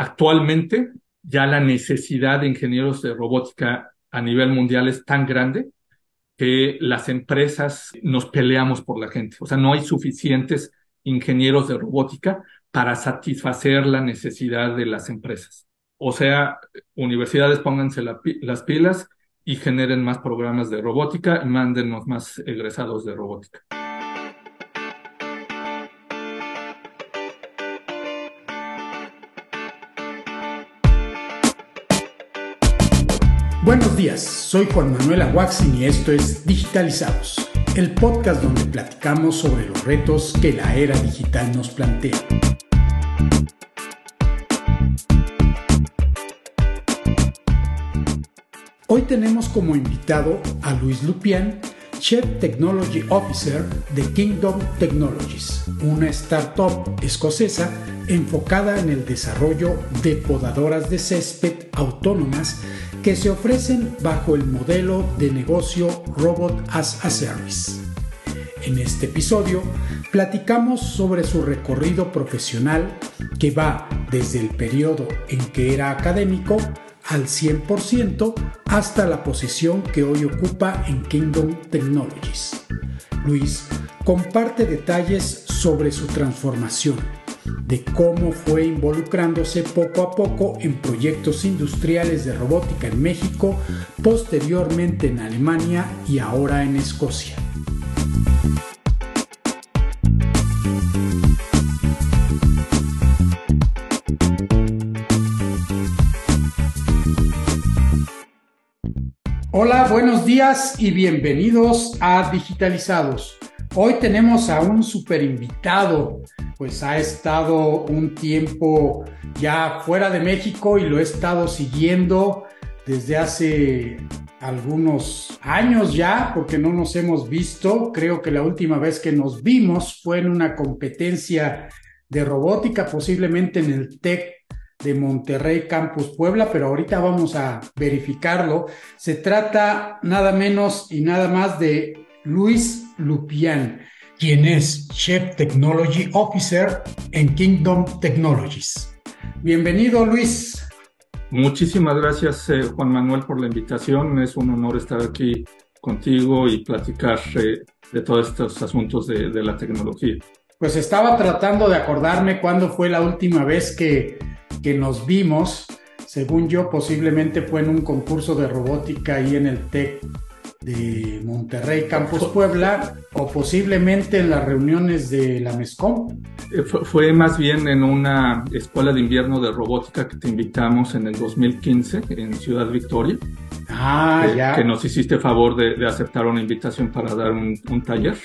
actualmente ya la necesidad de ingenieros de robótica a nivel mundial es tan grande que las empresas nos peleamos por la gente. O sea, no hay suficientes ingenieros de robótica para satisfacer la necesidad de las empresas. O sea, universidades pónganse las pilas y generen más programas de robótica y mándenos más egresados de robótica. Buenos días, soy Juan Manuel Aguaxin y esto es Digitalizados, el podcast donde platicamos sobre los retos que la era digital nos plantea. Hoy tenemos como invitado a Luis Lupián, Chief Technology Officer de Kingdom Technologies, una startup escocesa enfocada en el desarrollo de podadoras de césped autónomas que se ofrecen bajo el modelo de negocio Robot as a Service. En este episodio platicamos sobre su recorrido profesional que va desde el periodo en que era académico al 100% hasta la posición que hoy ocupa en Kingdom Technologies. Luis comparte detalles sobre su transformación de cómo fue involucrándose poco a poco en proyectos industriales de robótica en México, posteriormente en Alemania y ahora en Escocia. Hola, buenos días y bienvenidos a Digitalizados. Hoy tenemos a un super invitado, pues ha estado un tiempo ya fuera de México y lo he estado siguiendo desde hace algunos años ya, porque no nos hemos visto. Creo que la última vez que nos vimos fue en una competencia de robótica, posiblemente en el TEC de Monterrey Campus Puebla, pero ahorita vamos a verificarlo. Se trata nada menos y nada más de Luis Lupián quien es Chef Technology Officer en Kingdom Technologies. Bienvenido, Luis. Muchísimas gracias, eh, Juan Manuel, por la invitación. Es un honor estar aquí contigo y platicar eh, de todos estos asuntos de, de la tecnología. Pues estaba tratando de acordarme cuándo fue la última vez que, que nos vimos. Según yo, posiblemente fue en un concurso de robótica ahí en el TEC de Monterrey Campus Puebla o posiblemente en las reuniones de la MESCOM? Eh, fue, más bien en una escuela de invierno de robótica que te invitamos en el 2015 en Ciudad Victoria. Ah, eh, ya. Que nos hiciste favor de, aceptar una invitación para dar un, taller.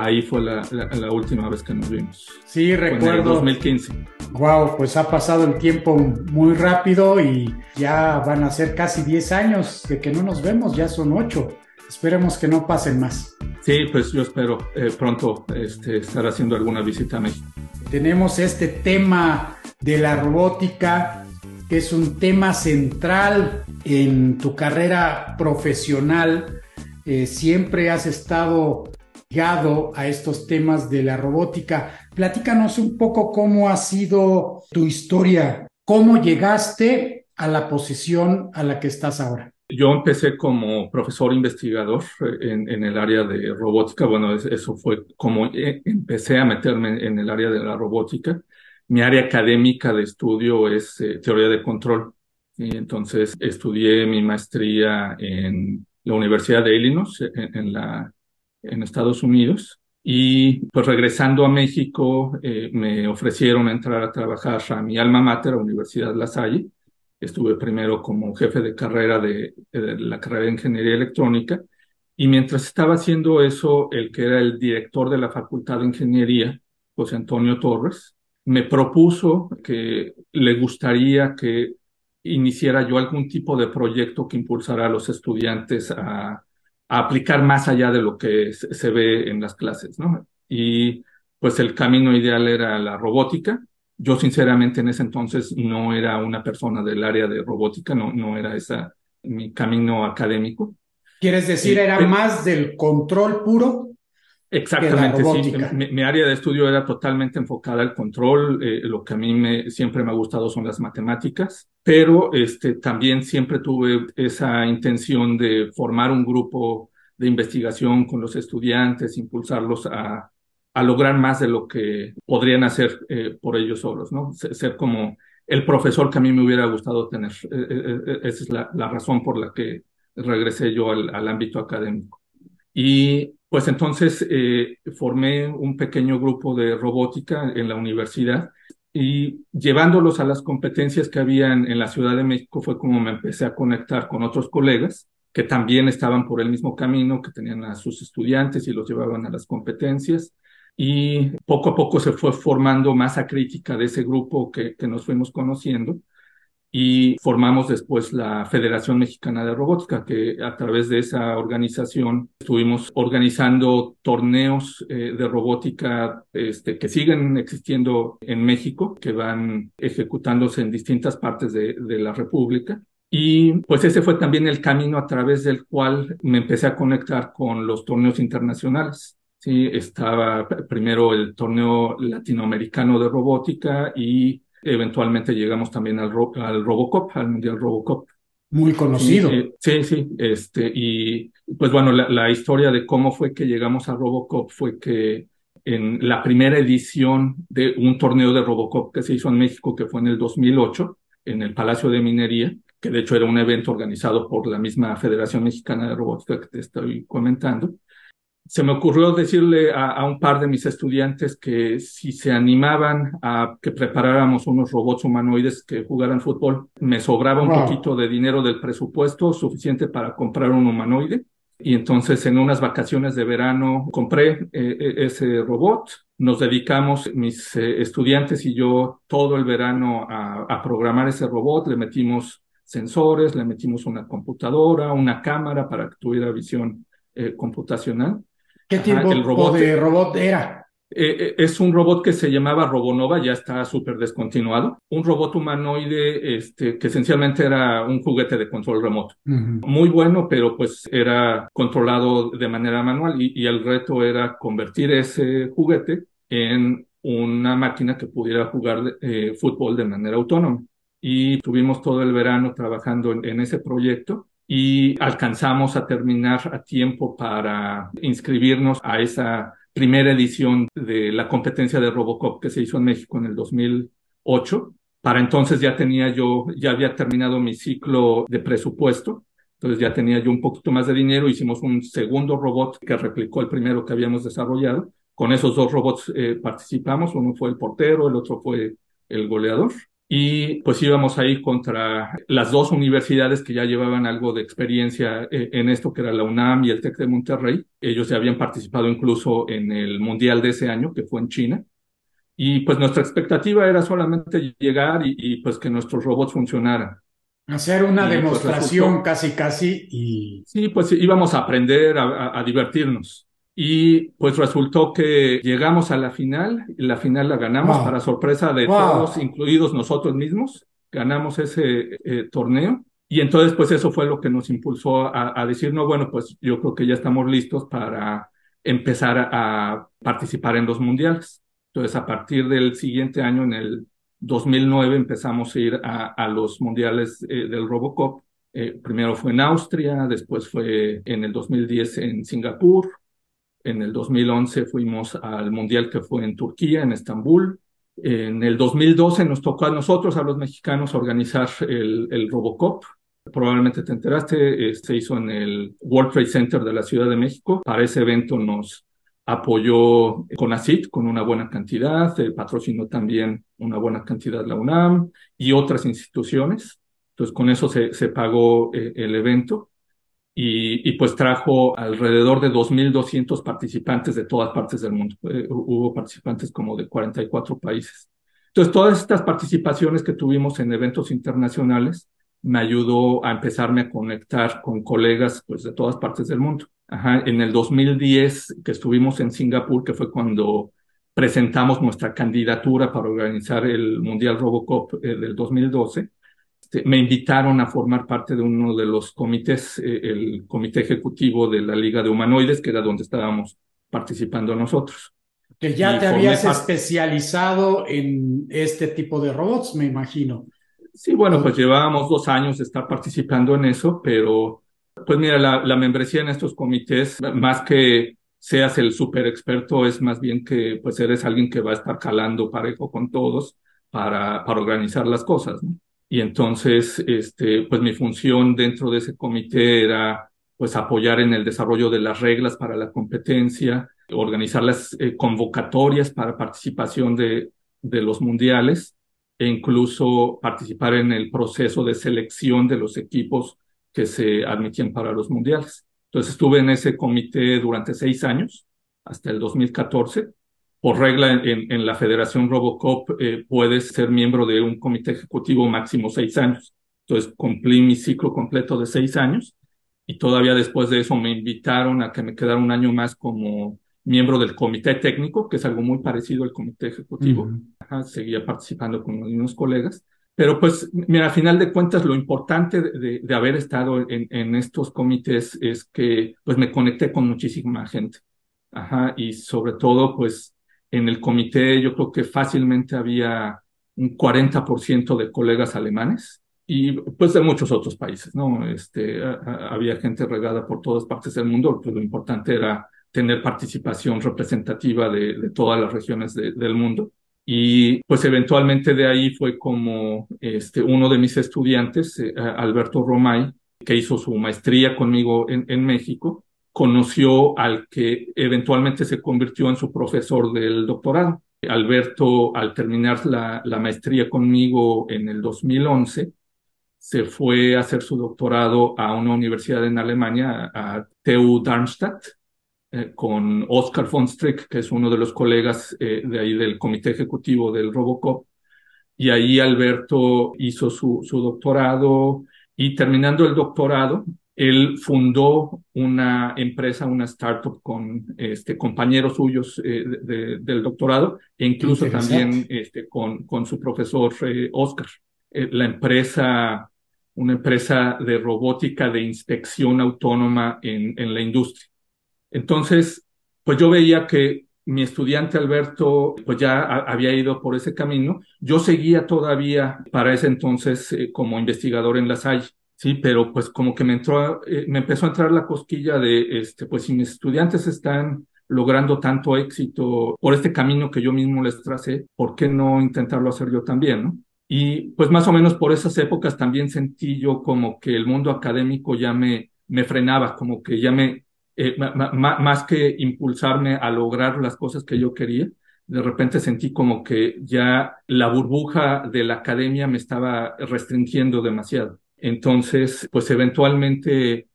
Ahí fue la, última vez que nos vimos. Sí, recuerdo. en el 2015. Wow, pues ha pasado el tiempo muy rápido y ya van a ser casi 10 años de que no nos vemos, ya son 8. Esperemos que no pasen más. Sí, pues yo espero eh, pronto este, estar haciendo alguna visita a México. Tenemos este tema de la robótica, que es un tema central en tu carrera profesional. Eh, siempre has estado ligado a estos temas de la robótica. Platícanos un poco cómo ha sido tu historia, cómo llegaste a la posición a la que estás ahora. Yo empecé como profesor investigador eh, en, el área de robótica. Bueno, eso fue como eh, empecé a meterme en el área de la robótica. Mi área académica de estudio es eh, teoría de control. Y entonces estudié mi maestría en la Universidad de Illinois, en, la, en Estados Unidos. Y pues regresando a México, me ofrecieron entrar a trabajar a mi alma mater, la Universidad La Salle Estuve primero como jefe de carrera de, la carrera de Ingeniería Electrónica y mientras estaba haciendo eso, el que era el director de la Facultad de Ingeniería, José Antonio Torres, me propuso que le gustaría que iniciara yo algún tipo de proyecto que impulsara a los estudiantes a, a aplicar más allá de lo que se, ve en las clases, ¿no? Y pues el camino ideal era la robótica, yo sinceramente en ese entonces no era una persona del área de robótica, no, no era esa mi camino académico. ¿Quieres decir, era más del control puro? Exactamente, sí. Mi, área de estudio era totalmente enfocada al control. Eh, lo que a mí me, siempre me ha gustado son las matemáticas, pero este, también siempre tuve esa intención de formar un grupo de investigación con los estudiantes, impulsarlos a, a lograr más de lo que podrían hacer eh, por ellos solos, ¿no? Ser como el profesor que a mí me hubiera gustado tener. Eh, esa es la, la, razón por la que regresé yo al, al ámbito académico. Y pues entonces eh, formé un pequeño grupo de robótica en la universidad y llevándolos a las competencias que había en, la Ciudad de México fue como me empecé a conectar con otros colegas que también estaban por el mismo camino, que tenían a sus estudiantes y los llevaban a las competencias. Y poco a poco se fue formando masa crítica de ese grupo que, que nos fuimos conociendo y formamos después la Federación Mexicana de Robótica, que a través de esa organización estuvimos organizando torneos eh, de robótica este, que siguen existiendo en México, que van ejecutándose en distintas partes de, de la República. Y pues ese fue también el camino a través del cual me empecé a conectar con los torneos internacionales. Sí, estaba primero el torneo latinoamericano de robótica y Eventualmente llegamos también al, al Robocop, al Mundial Robocop. Muy conocido. sí, sí, este, y pues bueno, la, la, historia de cómo fue que llegamos a Robocop fue que en la primera edición de un torneo de Robocop que se hizo en México, que fue en el 2008, en el Palacio de Minería, que de hecho era un evento organizado por la misma Federación Mexicana de Robótica que te estoy comentando, se me ocurrió decirle a, un par de mis estudiantes que si se animaban a que preparáramos unos robots humanoides que jugaran fútbol, me sobraba un poquito de dinero del presupuesto suficiente para comprar un humanoide. Y entonces en unas vacaciones de verano compré eh, eh, ese robot. Nos dedicamos, mis eh, estudiantes y yo, todo el verano a, a programar ese robot. Le metimos sensores, le metimos una computadora, una cámara para que tuviera visión computacional ¿Qué tipo de robot era? Eh, eh, es un robot que se llamaba Robonova, ya está súper descontinuado. Un robot humanoide este, que esencialmente era un juguete de control remoto. Muy bueno, pero pues era controlado de manera manual y, el reto era convertir ese juguete en una máquina que pudiera jugar eh, fútbol de manera autónoma. Y tuvimos todo el verano trabajando en ese proyecto y alcanzamos a terminar a tiempo para inscribirnos a esa primera edición de la competencia de Robocop que se hizo en México en el 2008. Para entonces ya tenía yo, ya había terminado mi ciclo de presupuesto, entonces ya tenía yo un poquito más de dinero, hicimos un segundo robot que replicó el primero que habíamos desarrollado. Con esos dos robots eh, participamos, uno fue el portero, el otro fue el goleador y pues íbamos ahí contra las dos universidades que ya llevaban algo de experiencia eh, en esto, que era la UNAM y el TEC de Monterrey. Ellos ya habían participado incluso en el Mundial de ese año, que fue en China. Y pues nuestra expectativa era solamente llegar y, pues que nuestros robots funcionaran. Hacer una pues, demostración casi, casi y... Sí, pues íbamos a aprender, a divertirnos. Y pues resultó que llegamos a la final y la final la ganamos para sorpresa de todos, incluidos nosotros mismos. Ganamos ese eh, torneo. Y entonces, pues eso fue lo que nos impulsó a, decir, no, bueno, pues yo creo que ya estamos listos para empezar a, participar en los mundiales. Entonces, a partir del siguiente año, en el 2009, empezamos a ir a, los mundiales eh, del Robocop. Eh, primero fue en Austria, después fue en el 2010 en Singapur, en el 2011 fuimos al Mundial que fue en Turquía, en Estambul. En el 2012 nos tocó a nosotros, a los mexicanos, organizar el, el Robocop. Probablemente te enteraste, eh, se hizo en el World Trade Center de la Ciudad de México. Para ese evento nos apoyó CONACIT con una buena cantidad, patrocinó también una buena cantidad la UNAM y otras instituciones. Entonces, con eso se, se pagó eh, el evento y, pues trajo alrededor de 2.200 participantes de todas partes del mundo. Eh, hubo participantes como de 44 países. Entonces, todas estas participaciones que tuvimos en eventos internacionales me ayudó a empezarme a conectar con colegas pues, de todas partes del mundo. Ajá, en el 2010 que estuvimos en Singapur, que fue cuando presentamos nuestra candidatura para organizar el Mundial Robocop eh, del 2012, este, me invitaron a formar parte de uno de los comités, eh, el comité ejecutivo de la Liga de Humanoides, que era donde estábamos participando nosotros. Que ya te habías especializado en este tipo de robots, me imagino. Sí, bueno, pues llevábamos dos años de estar participando en eso, pero pues mira, la, la membresía en estos comités, más que seas el super experto, es más bien que pues eres alguien que va a estar calando parejo con todos para, para organizar las cosas, ¿no? Y entonces, este, pues mi función dentro de ese comité era pues apoyar en el desarrollo de las reglas para la competencia, organizar las eh, convocatorias para participación de, de los mundiales e incluso participar en el proceso de selección de los equipos que se admitían para los mundiales. Entonces estuve en ese comité durante seis años, hasta el 2014. Por regla en, en la Federación Robocop eh, puedes ser miembro de un comité ejecutivo máximo seis años. Entonces cumplí mi ciclo completo de seis años y todavía después de eso me invitaron a que me quedara un año más como miembro del comité técnico, que es algo muy parecido al comité ejecutivo. seguía participando con unos colegas. Pero pues, mira, a final de cuentas, lo importante de, de haber estado en, en, estos comités es que pues me conecté con muchísima gente. Ajá, y sobre todo, pues en el comité yo creo que fácilmente había un 40% de colegas alemanes y pues de muchos otros países, ¿no? Este, había gente regada por todas partes del mundo, pues lo importante era tener participación representativa de, de todas las regiones de, del mundo. Y pues eventualmente de ahí fue como este, uno de mis estudiantes, eh, Alberto Romay, que hizo su maestría conmigo en, en México, conoció al que eventualmente se convirtió en su profesor del doctorado. Alberto, al terminar la, la maestría conmigo en el 2011, se fue a hacer su doctorado a una universidad en Alemania, a TU Darmstadt, eh, con Oscar von Strick, que es uno de los colegas eh, de ahí del comité ejecutivo del Robocop. Y ahí Alberto hizo su, su doctorado y terminando el doctorado, él fundó una empresa, una startup con este, compañeros suyos eh, de, del doctorado e incluso también este, con, con su profesor eh, Oscar. Eh, la empresa, una empresa de robótica de inspección autónoma en, en la industria. Entonces, pues yo veía que mi estudiante Alberto pues ya había ido por ese camino. Yo seguía todavía para ese entonces eh, como investigador en la Salle, sí, pero pues como que me entró, eh, me empezó a entrar la cosquilla de, este, pues si mis estudiantes están logrando tanto éxito por este camino que yo mismo les tracé, ¿por qué no intentarlo hacer yo también, no? Y pues más o menos por esas épocas también sentí yo como que el mundo académico ya me, me frenaba, como que ya me, eh, más que impulsarme a lograr las cosas que yo quería, de repente sentí como que ya la burbuja de la academia me estaba restringiendo demasiado. Entonces, pues eventualmente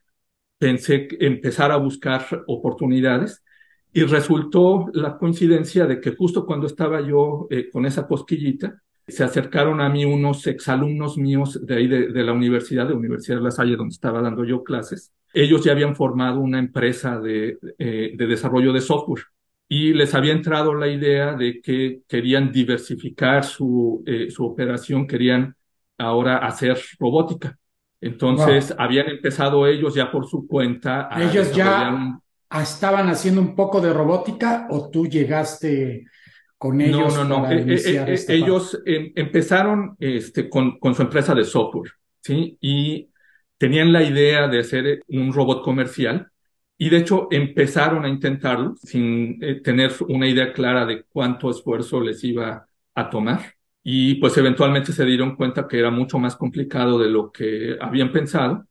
pensé empezar a buscar oportunidades y resultó la coincidencia de que justo cuando estaba yo eh, con esa cosquillita, se acercaron a mí unos exalumnos míos de ahí de, la universidad, de Universidad de La Salle, donde estaba dando yo clases. Ellos ya habían formado una empresa de, eh, de desarrollo de software y les había entrado la idea de que querían diversificar su, eh, su operación, querían ahora hacer robótica. Entonces wow. habían empezado ellos ya por su cuenta. A ellos ya un... estaban haciendo un poco de robótica o tú llegaste con ellos. No, no, no. Eh, eh, ellos eh, empezaron este, con, con, su empresa de software, ¿sí? Y tenían la idea de hacer un robot comercial y de hecho empezaron a intentarlo sin eh, tener una idea clara de cuánto esfuerzo les iba a tomar. Y pues eventualmente se dieron cuenta que era mucho más complicado de lo que habían pensado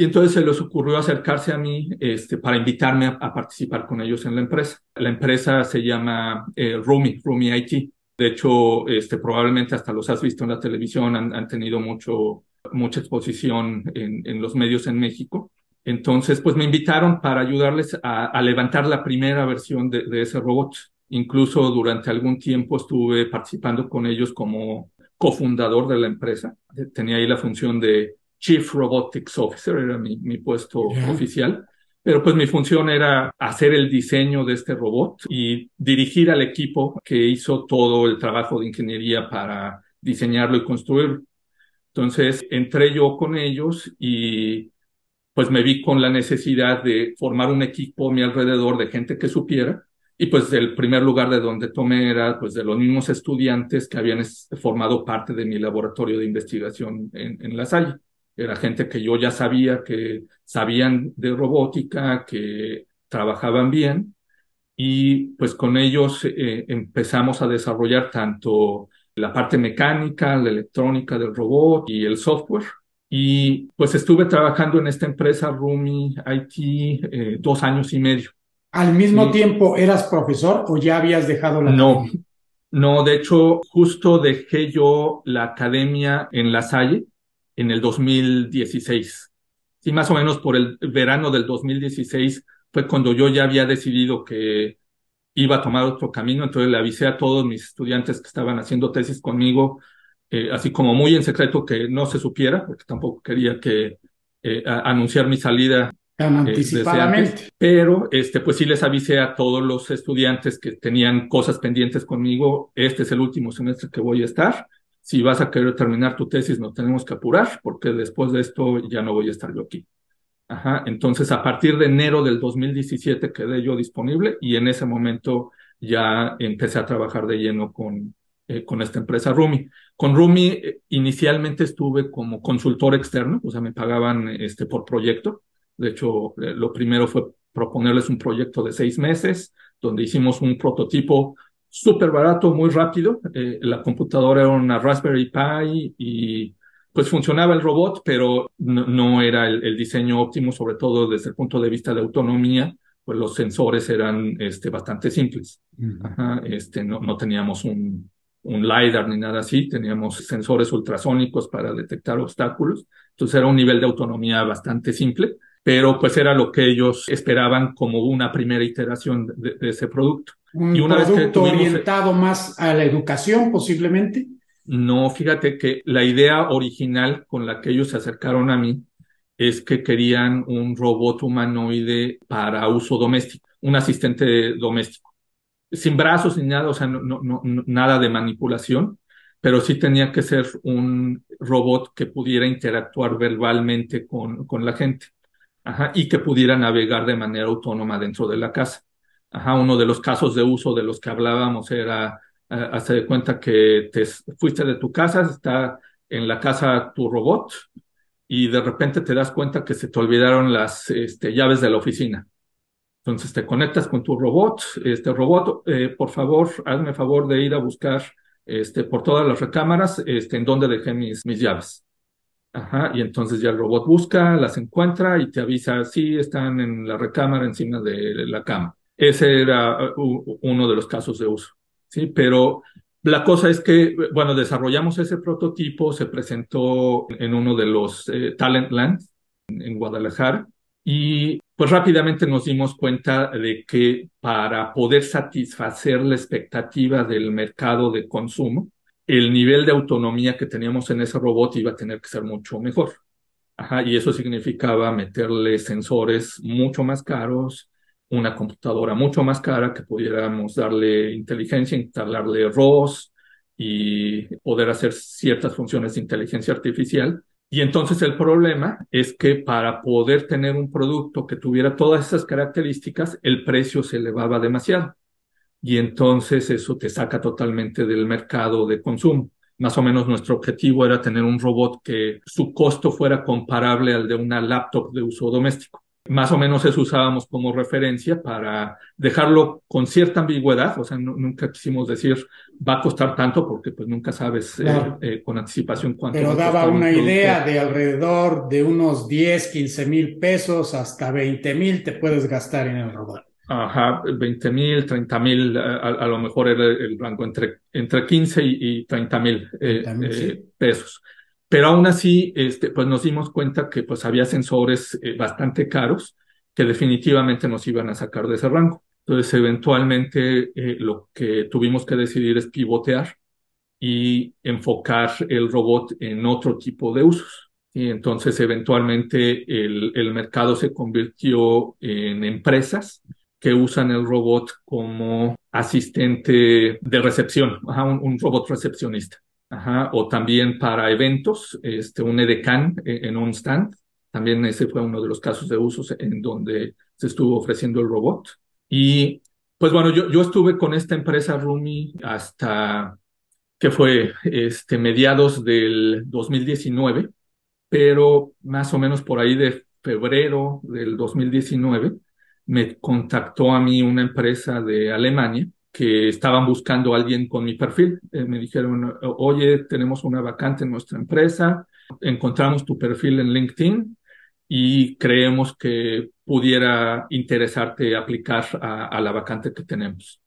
y entonces se les ocurrió acercarse a mí este, para invitarme a, participar con ellos en la empresa. La empresa se llama eh, Rumi, Rumi IT. De hecho, este, probablemente hasta los has visto en la televisión, han, han tenido mucho, mucha exposición en, los medios en México. Entonces, pues me invitaron para ayudarles a, levantar la primera versión de ese robot. Incluso durante algún tiempo estuve participando con ellos como cofundador de la empresa. Tenía ahí la función de Chief Robotics Officer, era mi, mi puesto yeah. oficial. Pero pues mi función era hacer el diseño de este robot y dirigir al equipo que hizo todo el trabajo de ingeniería para diseñarlo y construirlo. Entonces entré yo con ellos y pues me vi con la necesidad de formar un equipo a mi alrededor de gente que supiera. Y pues el primer lugar de donde tomé era pues de los mismos estudiantes que habían formado parte de mi laboratorio de investigación en, en La Salle. Era gente que yo ya sabía que sabían de robótica, que trabajaban bien y pues con ellos eh, empezamos a desarrollar tanto la parte mecánica, la electrónica del robot y el software. Y pues estuve trabajando en esta empresa Rumi IT eh, dos años y medio. ¿Al mismo tiempo eras profesor o ya habías dejado la No, no, de hecho justo dejé yo la academia en La Salle en el 2016. Sí, más o menos por el verano del 2016 fue cuando yo ya había decidido que iba a tomar otro camino, entonces le avisé a todos mis estudiantes que estaban haciendo tesis conmigo, eh, así como muy en secreto que no se supiera, porque tampoco quería que eh, anunciar mi salida tan eh, anticipadamente. pero este, pues sí les avisé a todos los estudiantes que tenían cosas pendientes conmigo, este es el último semestre que voy a estar. Si vas a querer terminar tu tesis, nos tenemos que apurar, porque después de esto ya no voy a estar yo aquí. Ajá, entonces a partir de enero del 2017 quedé yo disponible y en ese momento ya empecé a trabajar de lleno con, eh, con esta empresa Rumi. Con Rumi eh, inicialmente estuve como consultor externo, o sea, me pagaban este, por proyecto. De hecho, eh, lo primero fue proponerles un proyecto de seis meses, donde hicimos un prototipo súper barato, muy rápido. la computadora era una Raspberry Pi y pues funcionaba el robot, pero no, era el, diseño óptimo, sobre todo desde el punto de vista de autonomía, pues los sensores eran este, bastante simples. este, no, no teníamos un, un LiDAR ni nada así, teníamos sensores ultrasónicos para detectar obstáculos, entonces era un nivel de autonomía bastante simple, pero pues era lo que ellos esperaban como una primera iteración de, ese producto. Un y una producto vez que orientado más a la educación posiblemente. No, fíjate que la idea original con la que ellos se acercaron a mí es que querían un robot humanoide para uso doméstico, un asistente doméstico, sin brazos ni nada, o sea, no, no, nada de manipulación, pero sí tenía que ser un robot que pudiera interactuar verbalmente con, con la gente ajá, y que pudiera navegar de manera autónoma dentro de la casa. Ajá, uno de los casos de uso de los que hablábamos era hace de cuenta que te fuiste de tu casa, está en la casa tu robot y de repente te das cuenta que se te olvidaron las este, llaves de la oficina. Entonces te conectas con tu robot, este robot, eh, por favor, hazme favor de ir a buscar este, por todas las recámaras este, en donde dejé mis, mis llaves. Ajá, y entonces ya el robot busca, las encuentra y te avisa, sí, están en la recámara encima de la cama. Ese era uh, uno de los casos de uso. ¿sí? Pero la cosa es que, bueno, desarrollamos ese prototipo, se presentó en uno de los eh, Talent Lands en Guadalajara y pues rápidamente nos dimos cuenta de que para poder satisfacer la expectativa del mercado de consumo, el nivel de autonomía que teníamos en ese robot iba a tener que ser mucho mejor. Ajá, y eso significaba meterle sensores mucho más caros, una computadora mucho más cara que pudiéramos darle inteligencia, instalarle ROS y poder hacer ciertas funciones de inteligencia artificial. Y entonces el problema es que para poder tener un producto que tuviera todas esas características, el precio se elevaba demasiado. Y entonces eso te saca totalmente del mercado de consumo. Más o menos nuestro objetivo era tener un robot que su costo fuera comparable al de una laptop de uso doméstico más o menos eso usábamos como referencia para dejarlo con cierta ambigüedad, o sea, nunca quisimos decir va a costar tanto porque pues nunca sabes eh, eh, con anticipación cuánto. Pero daba una idea de alrededor de unos 10, 15 mil pesos hasta 20 mil te puedes gastar en el robot. Ajá, 20 mil, 30 mil, a, lo mejor era el rango entre, entre 15 y, 30 mil eh, pesos. Pero aún así, este, pues nos dimos cuenta que pues había sensores eh, bastante caros que definitivamente nos iban a sacar de ese rango. Entonces, eventualmente eh, lo que tuvimos que decidir es pivotear y enfocar el robot en otro tipo de usos. Y entonces, eventualmente, el, el mercado se convirtió en empresas que usan el robot como asistente de recepción, un robot recepcionista. O también para eventos, este, un edecán eh, en un stand, También ese fue uno de los casos de usos en donde se estuvo ofreciendo el robot. Y pues bueno, yo, yo estuve con esta empresa Rumi hasta que fue este, mediados del 2019, pero más o menos por ahí de febrero del 2019 me contactó a mí una empresa de Alemania que estaban buscando a alguien con mi perfil. Eh, me dijeron, oye, tenemos una vacante en nuestra empresa, encontramos tu perfil en LinkedIn y creemos que pudiera interesarte aplicar a, la vacante que tenemos.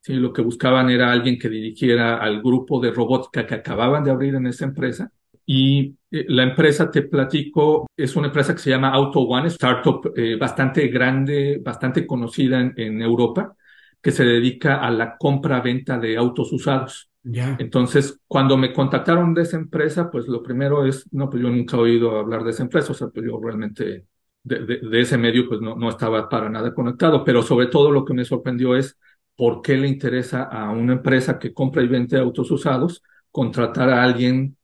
Sí, lo que buscaban era alguien que dirigiera al grupo de robótica que acababan de abrir en esa empresa. Y eh, la empresa, te platico, es una empresa que se llama Auto One, startup eh, bastante grande, bastante conocida en, en Europa que se dedica a la compra-venta de autos usados. Ya. Entonces, cuando me contactaron de esa empresa, pues lo primero es, no, pues yo nunca he oído hablar de esa empresa, o sea, pues yo realmente de, de, ese medio pues no, no estaba para nada conectado, pero sobre todo lo que me sorprendió es por qué le interesa a una empresa que compra y vende autos usados contratar a alguien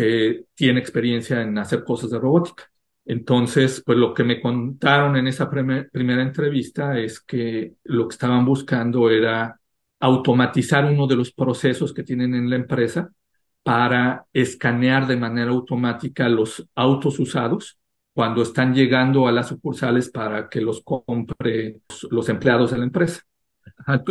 que tiene experiencia en hacer cosas de robótica. Entonces, pues lo que me contaron en esa primera entrevista es que lo que estaban buscando era automatizar uno de los procesos que tienen en la empresa para escanear de manera automática los autos usados cuando están llegando a las sucursales para que los compre los empleados de la empresa.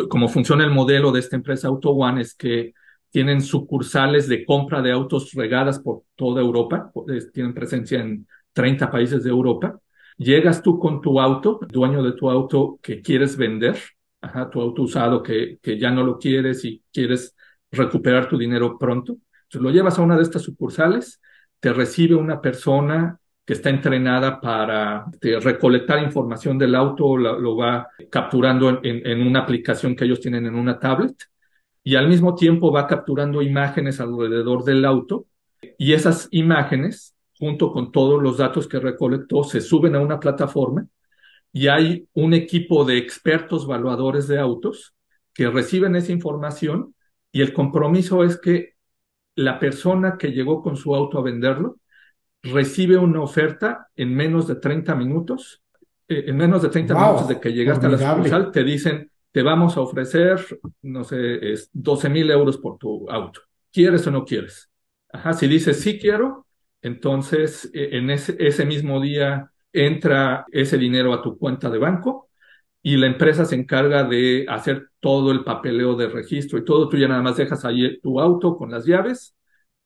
Como funciona el modelo de esta empresa Auto One es que tienen sucursales de compra de autos regadas por toda Europa, tienen presencia en 30 países de Europa, llegas tú con tu auto, dueño de tu auto que quieres vender, tu auto usado que, que ya no lo quieres y quieres recuperar tu dinero pronto, lo llevas a una de estas sucursales, te recibe una persona que está entrenada para este, recolectar información del auto, lo, va capturando en, una aplicación que ellos tienen en una tablet y al mismo tiempo va capturando imágenes alrededor del auto y esas imágenes junto con todos los datos que recolectó, se suben a una plataforma y hay un equipo de expertos valuadores de autos que reciben esa información y el compromiso es que la persona que llegó con su auto a venderlo recibe una oferta en menos de 30 minutos. Eh, en menos de 30 minutos de que llegaste a la sucursal, te dicen, te vamos a ofrecer, no sé, es 12 mil euros por tu auto. ¿Quieres o no quieres? Ajá, si dices sí quiero, entonces, e, en ese, ese mismo día entra ese dinero a tu cuenta de banco y la empresa se encarga de hacer todo el papeleo de registro y todo. Tú ya nada más dejas ahí tu auto con las llaves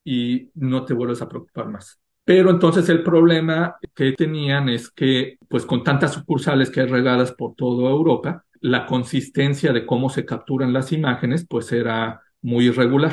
y no te vuelves a preocupar más. Pero entonces el problema que tenían es que, pues con tantas sucursales que hay regadas por toda Europa, la consistencia de cómo se capturan las imágenes, pues era muy irregular.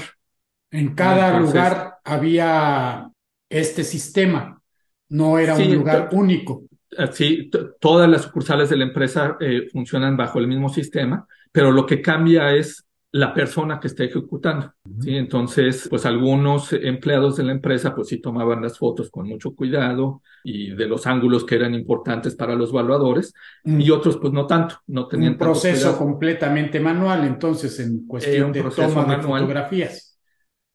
En cada lugar había este sistema. No era un lugar único. Eh, sí, todas las sucursales de la empresa eh, funcionan bajo el mismo sistema, pero lo que cambia es la persona que está ejecutando. ¿sí? Entonces, pues algunos empleados de la empresa, pues sí tomaban las fotos con mucho cuidado y de los ángulos que eran importantes para los evaluadores, y mm. otros, pues no tanto, no tenían un proceso completamente manual, entonces, en cuestión de toma de fotografías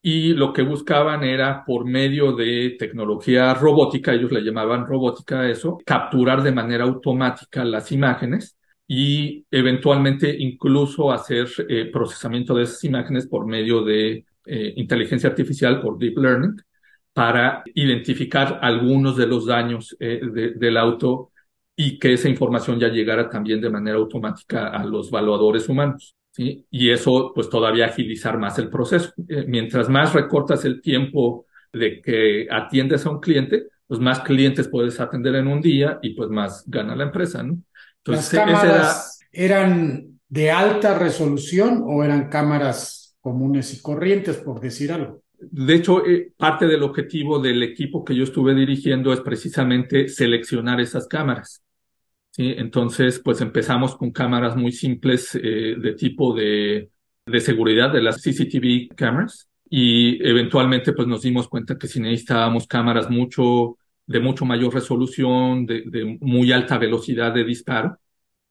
y lo que buscaban era por medio de tecnología robótica, ellos le llamaban robótica a eso, capturar de manera automática las imágenes y eventualmente incluso hacer eh, procesamiento de esas imágenes por medio de eh, inteligencia artificial, por deep learning, para identificar algunos de los daños eh, del auto y que esa información ya llegara también de manera automática a los evaluadores humanos. Y eso, pues todavía agilizar más el proceso. Mientras más recortas el tiempo de que atiendes a un cliente, pues más clientes puedes atender en un día y pues más gana la empresa. Entonces, ¿Las cámaras eran de alta resolución o eran cámaras comunes y corrientes, por decir algo? De hecho, eh, parte del objetivo del equipo que yo estuve dirigiendo es precisamente seleccionar esas cámaras. Entonces, pues empezamos con cámaras muy simples eh, de tipo de, de seguridad de las CCTV cameras y eventualmente pues nos dimos cuenta que si necesitábamos cámaras mucho de mucho mayor resolución, de, muy alta velocidad de disparo,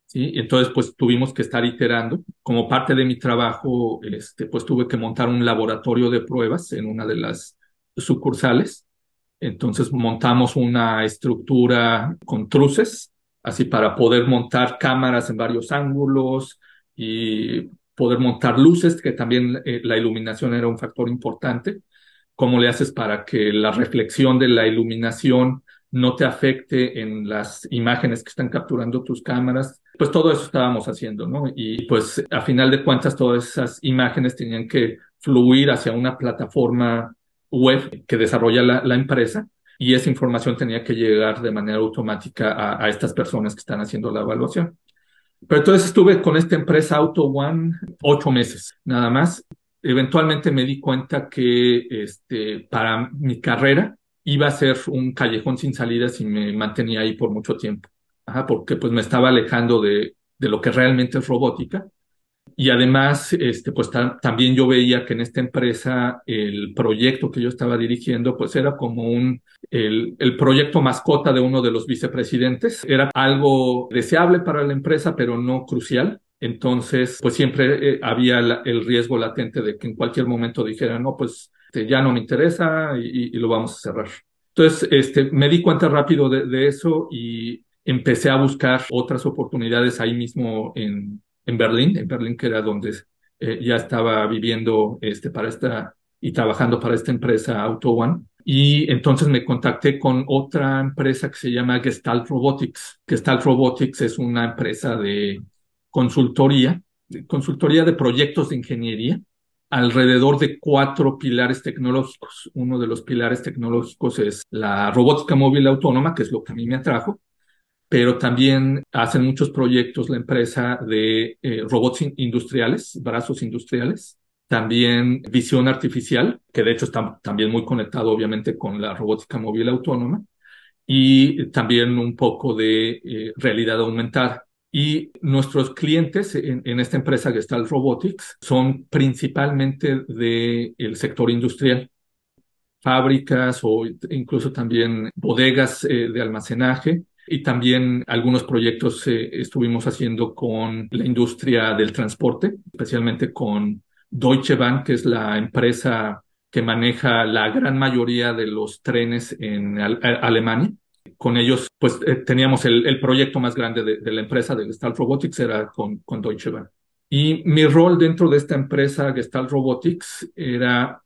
¿sí? entonces pues tuvimos que estar iterando. Como parte de mi trabajo, este, pues tuve que montar un laboratorio de pruebas en una de las sucursales Entonces montamos una estructura con truces, así para poder montar cámaras en varios ángulos y poder montar luces, que también eh, la iluminación era un factor importante. ¿Cómo le haces para que la reflexión de la iluminación no te afecte en las imágenes que están capturando tus cámaras? Pues todo eso estábamos haciendo, ¿no? Y pues a final de cuentas todas esas imágenes tenían que fluir hacia una plataforma web que desarrolla la, empresa y esa información tenía que llegar de manera automática a, a, estas personas que están haciendo la evaluación. Pero entonces estuve con esta empresa Auto One ocho meses, nada más. Eventualmente me di cuenta que este, para mi carrera iba a ser un callejón sin salida si me mantenía ahí por mucho tiempo, Ajá, porque pues me estaba alejando de, de lo que realmente es robótica y además, este, pues también yo veía que en esta empresa el proyecto que yo estaba dirigiendo, pues era como un, el, el proyecto mascota de uno de los vicepresidentes. Era algo deseable para la empresa, pero no crucial. Entonces, pues siempre eh, había el riesgo latente de que en cualquier momento dijera, no, pues este, ya no me interesa y, y, lo vamos a cerrar. Entonces, este, me di cuenta rápido de, de eso y empecé a buscar otras oportunidades ahí mismo en, en Berlín, en Berlín que era donde eh, ya estaba viviendo este, para esta y trabajando para esta empresa Auto One. Y entonces me contacté con otra empresa que se llama Gestalt Robotics. Gestalt Robotics es una empresa de consultoría, consultoría de proyectos de ingeniería alrededor de cuatro pilares tecnológicos. Uno de los pilares tecnológicos es la robótica móvil autónoma, que es lo que a mí me atrajo pero también hacen muchos proyectos la empresa de eh, robots industriales, brazos industriales, también visión artificial, que de hecho está también muy conectado obviamente con la robótica móvil autónoma, y también un poco de eh, realidad aumentada. Y nuestros clientes en, esta empresa Gestalt Robotics son principalmente del sector industrial, fábricas o incluso también bodegas eh, de almacenaje, y también algunos proyectos eh, estuvimos haciendo con la industria del transporte, especialmente con Deutsche Bahn, que es la empresa que maneja la gran mayoría de los trenes en Alemania. Con ellos, pues eh, teníamos el, proyecto más grande de, la empresa de Gestalt Robotics, era con, Deutsche Bahn. Y mi rol dentro de esta empresa Gestalt Robotics era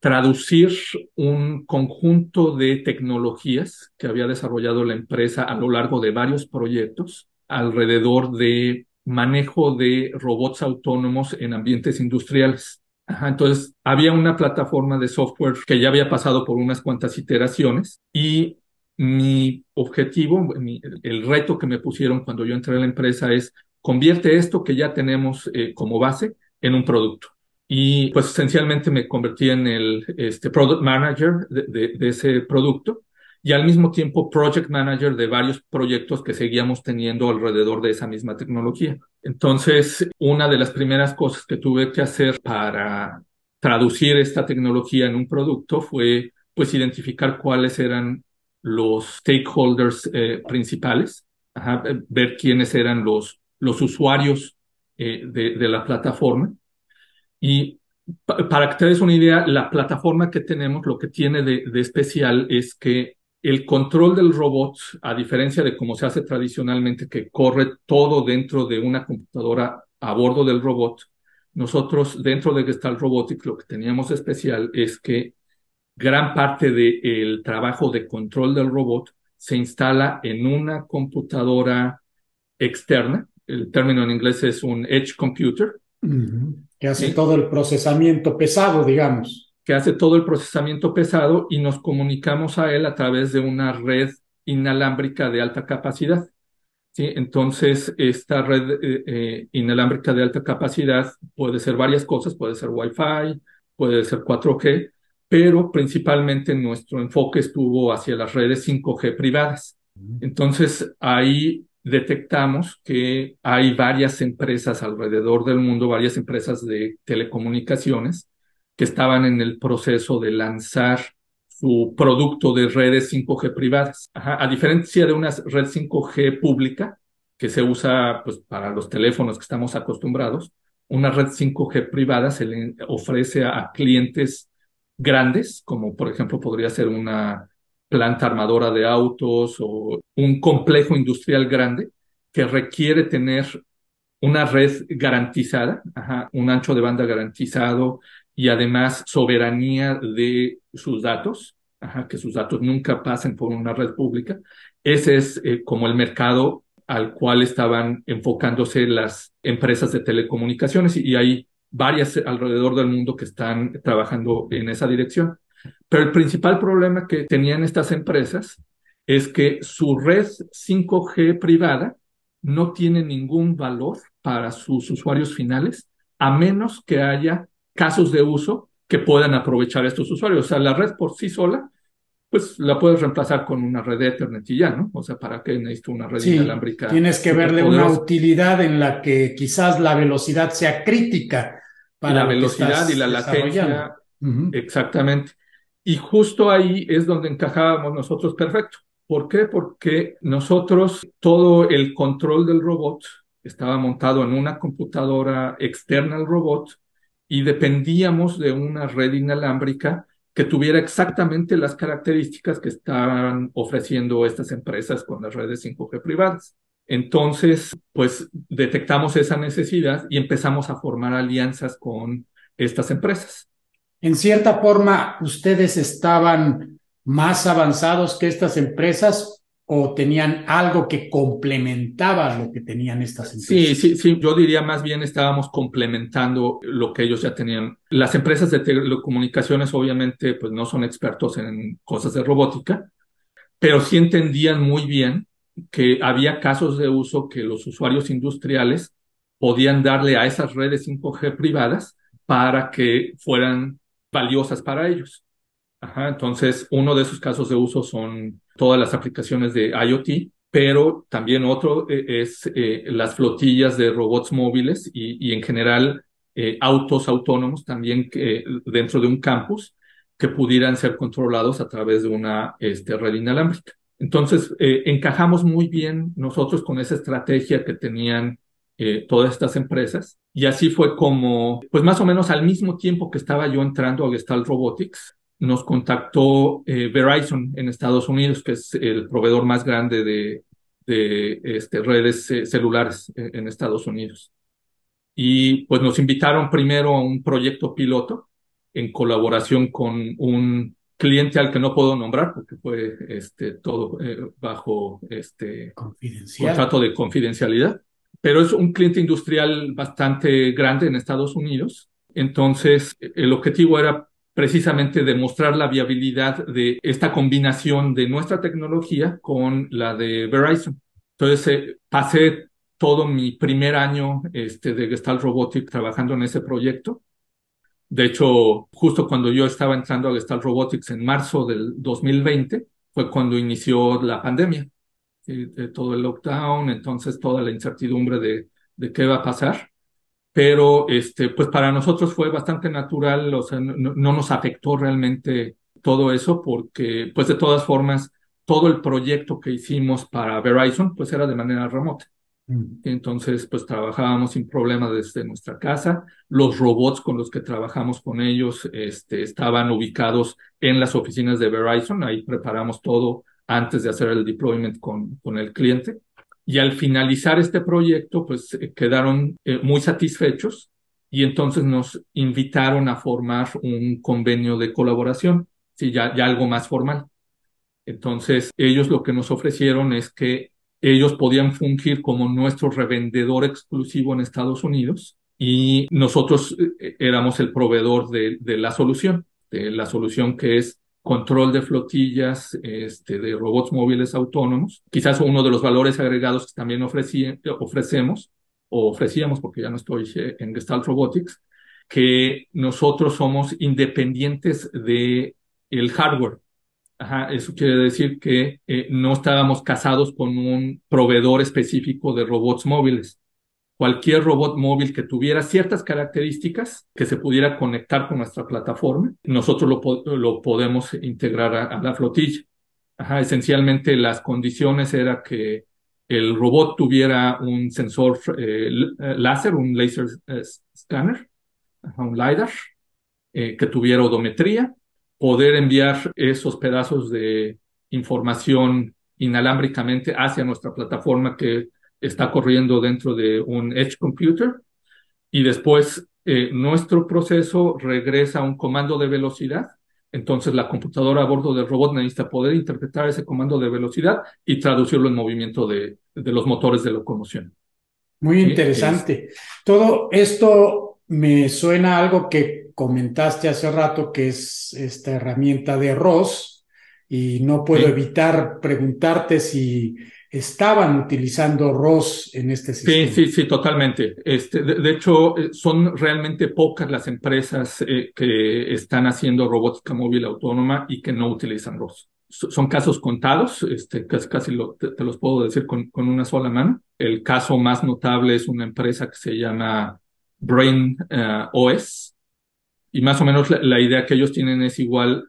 traducir un conjunto de tecnologías que había desarrollado la empresa a lo largo de varios proyectos alrededor de manejo de robots autónomos en ambientes industriales. entonces, había una plataforma de software que ya había pasado por unas cuantas iteraciones y mi objetivo, el reto que me pusieron cuando yo entré a la empresa es convierte esto que ya tenemos eh, como base en un producto y pues esencialmente me convertí en el este, product manager de, de, ese producto y al mismo tiempo project manager de varios proyectos que seguíamos teniendo alrededor de esa misma tecnología. Entonces, una de las primeras cosas que tuve que hacer para traducir esta tecnología en un producto fue pues identificar cuáles eran los stakeholders eh, principales, ajá, ver quiénes eran los, los usuarios eh, de, de la plataforma. Y para que te des una idea, la plataforma que tenemos, lo que tiene de, especial es que el control del robot, a diferencia de cómo se hace tradicionalmente, que corre todo dentro de una computadora a bordo del robot, nosotros dentro de Gestalt Robotics lo que teníamos especial es que gran parte del trabajo de control del robot se instala en una computadora externa. El término en inglés es un edge computer, que hace todo el procesamiento pesado, digamos. Que hace todo el procesamiento pesado y nos comunicamos a él a través de una red inalámbrica de alta capacidad. ¿sí? Entonces, esta red eh, eh, inalámbrica de alta capacidad puede ser varias cosas, puede ser Wi-Fi, puede ser 4G, pero principalmente nuestro enfoque estuvo hacia las redes 5G privadas. Entonces, ahí detectamos que hay varias empresas alrededor del mundo, varias empresas de telecomunicaciones que estaban en el proceso de lanzar su producto de redes 5G privadas. A diferencia de una red 5G pública que se usa pues, para los teléfonos que estamos acostumbrados, una red 5G privada se le ofrece a clientes grandes, como por ejemplo podría ser una planta armadora de autos o un complejo industrial grande que requiere tener una red garantizada, un ancho de banda garantizado y además soberanía de sus datos, que sus datos nunca pasen por una red pública. Ese es eh, como el mercado al cual estaban enfocándose las empresas de telecomunicaciones y hay varias alrededor del mundo que están trabajando en esa dirección. Pero el principal problema que tenían estas empresas es que su red 5G privada no tiene ningún valor para sus usuarios finales, a menos que haya casos de uso que puedan aprovechar estos usuarios. O sea, la red por sí sola, pues la puedes reemplazar con una red de Ethernet y ya, ¿no? O sea, ¿para qué necesito una red inalámbrica? Tienes que verle una utilidad en la que quizás la velocidad sea crítica. Para la velocidad y la latencia. Exactamente. Y justo ahí es donde encajábamos nosotros perfecto. ¿Por qué? Porque nosotros, todo el control del robot estaba montado en una computadora externa al robot y dependíamos de una red inalámbrica que tuviera exactamente las características que estaban ofreciendo estas empresas con las redes 5G privadas. Entonces, pues detectamos esa necesidad y empezamos a formar alianzas con estas empresas. En cierta forma, ustedes estaban más avanzados que estas empresas o tenían algo que complementaba lo que tenían estas empresas? Sí, sí, sí, yo diría más bien estábamos complementando lo que ellos ya tenían. Las empresas de telecomunicaciones obviamente pues no son expertos en cosas de robótica, pero sí entendían muy bien que había casos de uso que los usuarios industriales podían darle a esas redes 5G privadas para que fueran valiosas para ellos. Ajá, entonces, uno de esos casos de uso son todas las aplicaciones de IoT, pero también otro eh, es eh, las flotillas de robots móviles y, en general eh, autos autónomos también dentro de un campus que pudieran ser controlados a través de una este, red inalámbrica. Entonces, encajamos muy bien nosotros con esa estrategia que tenían todas estas empresas. Y así fue como, pues más o menos al mismo tiempo que estaba yo entrando a Gestalt Robotics, nos contactó eh, Verizon en Estados Unidos, que es el proveedor más grande de, de este, redes eh, celulares en, Estados Unidos. Y pues nos invitaron primero a un proyecto piloto en colaboración con un cliente al que no puedo nombrar porque fue este, todo eh, bajo este contrato de confidencialidad, pero es un cliente industrial bastante grande en Estados Unidos. Entonces, el objetivo era precisamente demostrar la viabilidad de esta combinación de nuestra tecnología con la de Verizon. Entonces, eh, pasé todo mi primer año este, de Gestalt Robotics trabajando en ese proyecto. De hecho, justo cuando yo estaba entrando a Gestalt Robotics en marzo del 2020, fue cuando inició la pandemia, de todo el lockdown, entonces toda la incertidumbre de, qué va a pasar pero este, pues para nosotros fue bastante natural, o sea, no, nos afectó realmente todo eso porque, pues de todas formas, todo el proyecto que hicimos para Verizon, pues era de manera remota. Mm. Entonces, pues trabajábamos sin problema desde nuestra casa. Los robots con los que trabajamos con ellos este, estaban ubicados en las oficinas de Verizon. Ahí preparamos todo antes de hacer el deployment con, con el cliente. Y al finalizar este proyecto, pues eh, quedaron eh, muy satisfechos y entonces nos invitaron a formar un convenio de colaboración, sí, ya algo más formal. Entonces, ellos lo que nos ofrecieron es que ellos podían fungir como nuestro revendedor exclusivo en Estados Unidos y nosotros eh, éramos el proveedor de, la solución, de la solución que es control de flotillas este, de robots móviles autónomos. Quizás uno de los valores agregados que también ofrecemos, o ofrecíamos, porque ya no estoy eh, en Gestalt Robotics, que nosotros somos independientes de hardware. Ajá, eso quiere decir que eh, no estábamos casados con un proveedor específico de robots móviles cualquier robot móvil que tuviera ciertas características que se pudiera conectar con nuestra plataforma, nosotros lo, podemos integrar a, la flotilla. Ajá, esencialmente las condiciones era que el robot tuviera un sensor eh, láser, un laser eh, scanner, un LiDAR, eh, que tuviera odometría, poder enviar esos pedazos de información inalámbricamente hacia nuestra plataforma que está corriendo dentro de un Edge Computer y después eh, nuestro proceso regresa a un comando de velocidad. Entonces la computadora a bordo del robot necesita poder interpretar ese comando de velocidad y traducirlo en movimiento de, de los motores de locomoción. Muy interesante. Todo esto me suena a algo que comentaste hace rato, que es esta herramienta de ROS, y no puedo evitar preguntarte si estaban utilizando ROS en este sistema. Sí, sí, sí, totalmente. Este, de, hecho, eh, son realmente pocas las empresas eh, que están haciendo robótica móvil autónoma y que no utilizan ROS. Son casos contados, este, casi, casi te, los puedo decir con, con, una sola mano. El caso más notable es una empresa que se llama Brain eh, OS, y más o menos la, idea que ellos tienen es igual,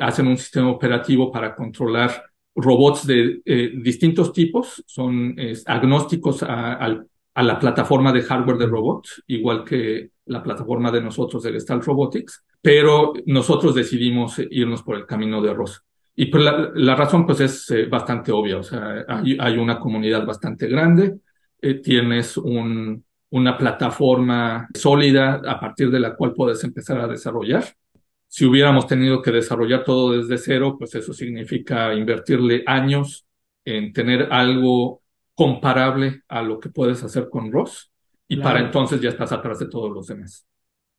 hacen un sistema operativo para controlar robots de eh, distintos tipos, son agnósticos a, la plataforma de hardware de robots, igual que la plataforma de nosotros de Gestalt Robotics, pero nosotros decidimos irnos por el camino de ROS. Y pues la, razón pues es eh, bastante obvia, o sea, hay, una comunidad bastante grande, eh, tienes un, una plataforma sólida a partir de la cual puedes empezar a desarrollar. Si hubiéramos tenido que desarrollar todo desde cero, pues eso significa invertirle años en tener algo comparable a lo que puedes hacer con ROS y para entonces ya estás atrás de todos los demás.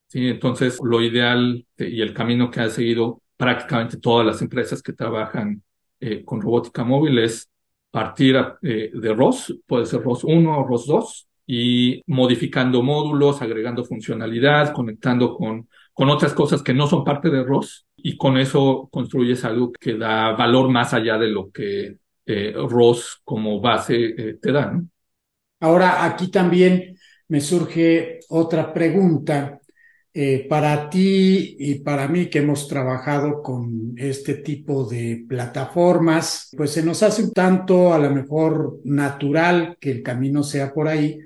Sí, entonces lo ideal y el camino que han seguido prácticamente todas las empresas que trabajan eh, con robótica móvil es partir eh, de ROS, puede ser ROS 1 o ROS 2, y modificando módulos, agregando funcionalidad, conectando con con otras cosas que no son parte de ROS y con eso construyes algo que da valor más allá de lo que eh, ROS como base eh, te da. Ahora, aquí también me surge otra pregunta. Eh, para ti y para mí que hemos trabajado con este tipo de plataformas, pues se nos hace un tanto a lo mejor natural que el camino sea por ahí,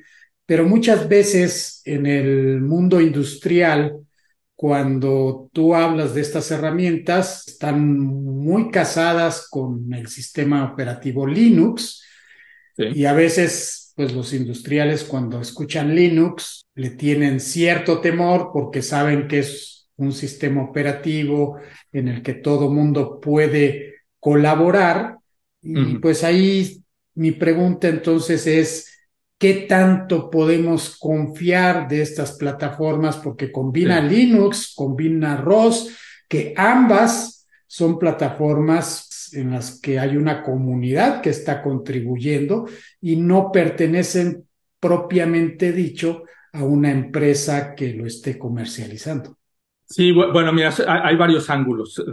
pero muchas veces en el mundo industrial, cuando tú hablas de estas herramientas, están muy casadas con el sistema operativo Linux. Y a veces, pues los industriales cuando escuchan Linux le tienen cierto temor porque saben que es un sistema operativo en el que todo mundo puede colaborar. Y pues ahí mi pregunta entonces es, qué tanto podemos confiar de estas plataformas porque combina Linux, combina ROS, que ambas son plataformas en las que hay una comunidad que está contribuyendo y no pertenecen propiamente dicho a una empresa que lo esté comercializando. Sí, bueno, mira, hay varios ángulos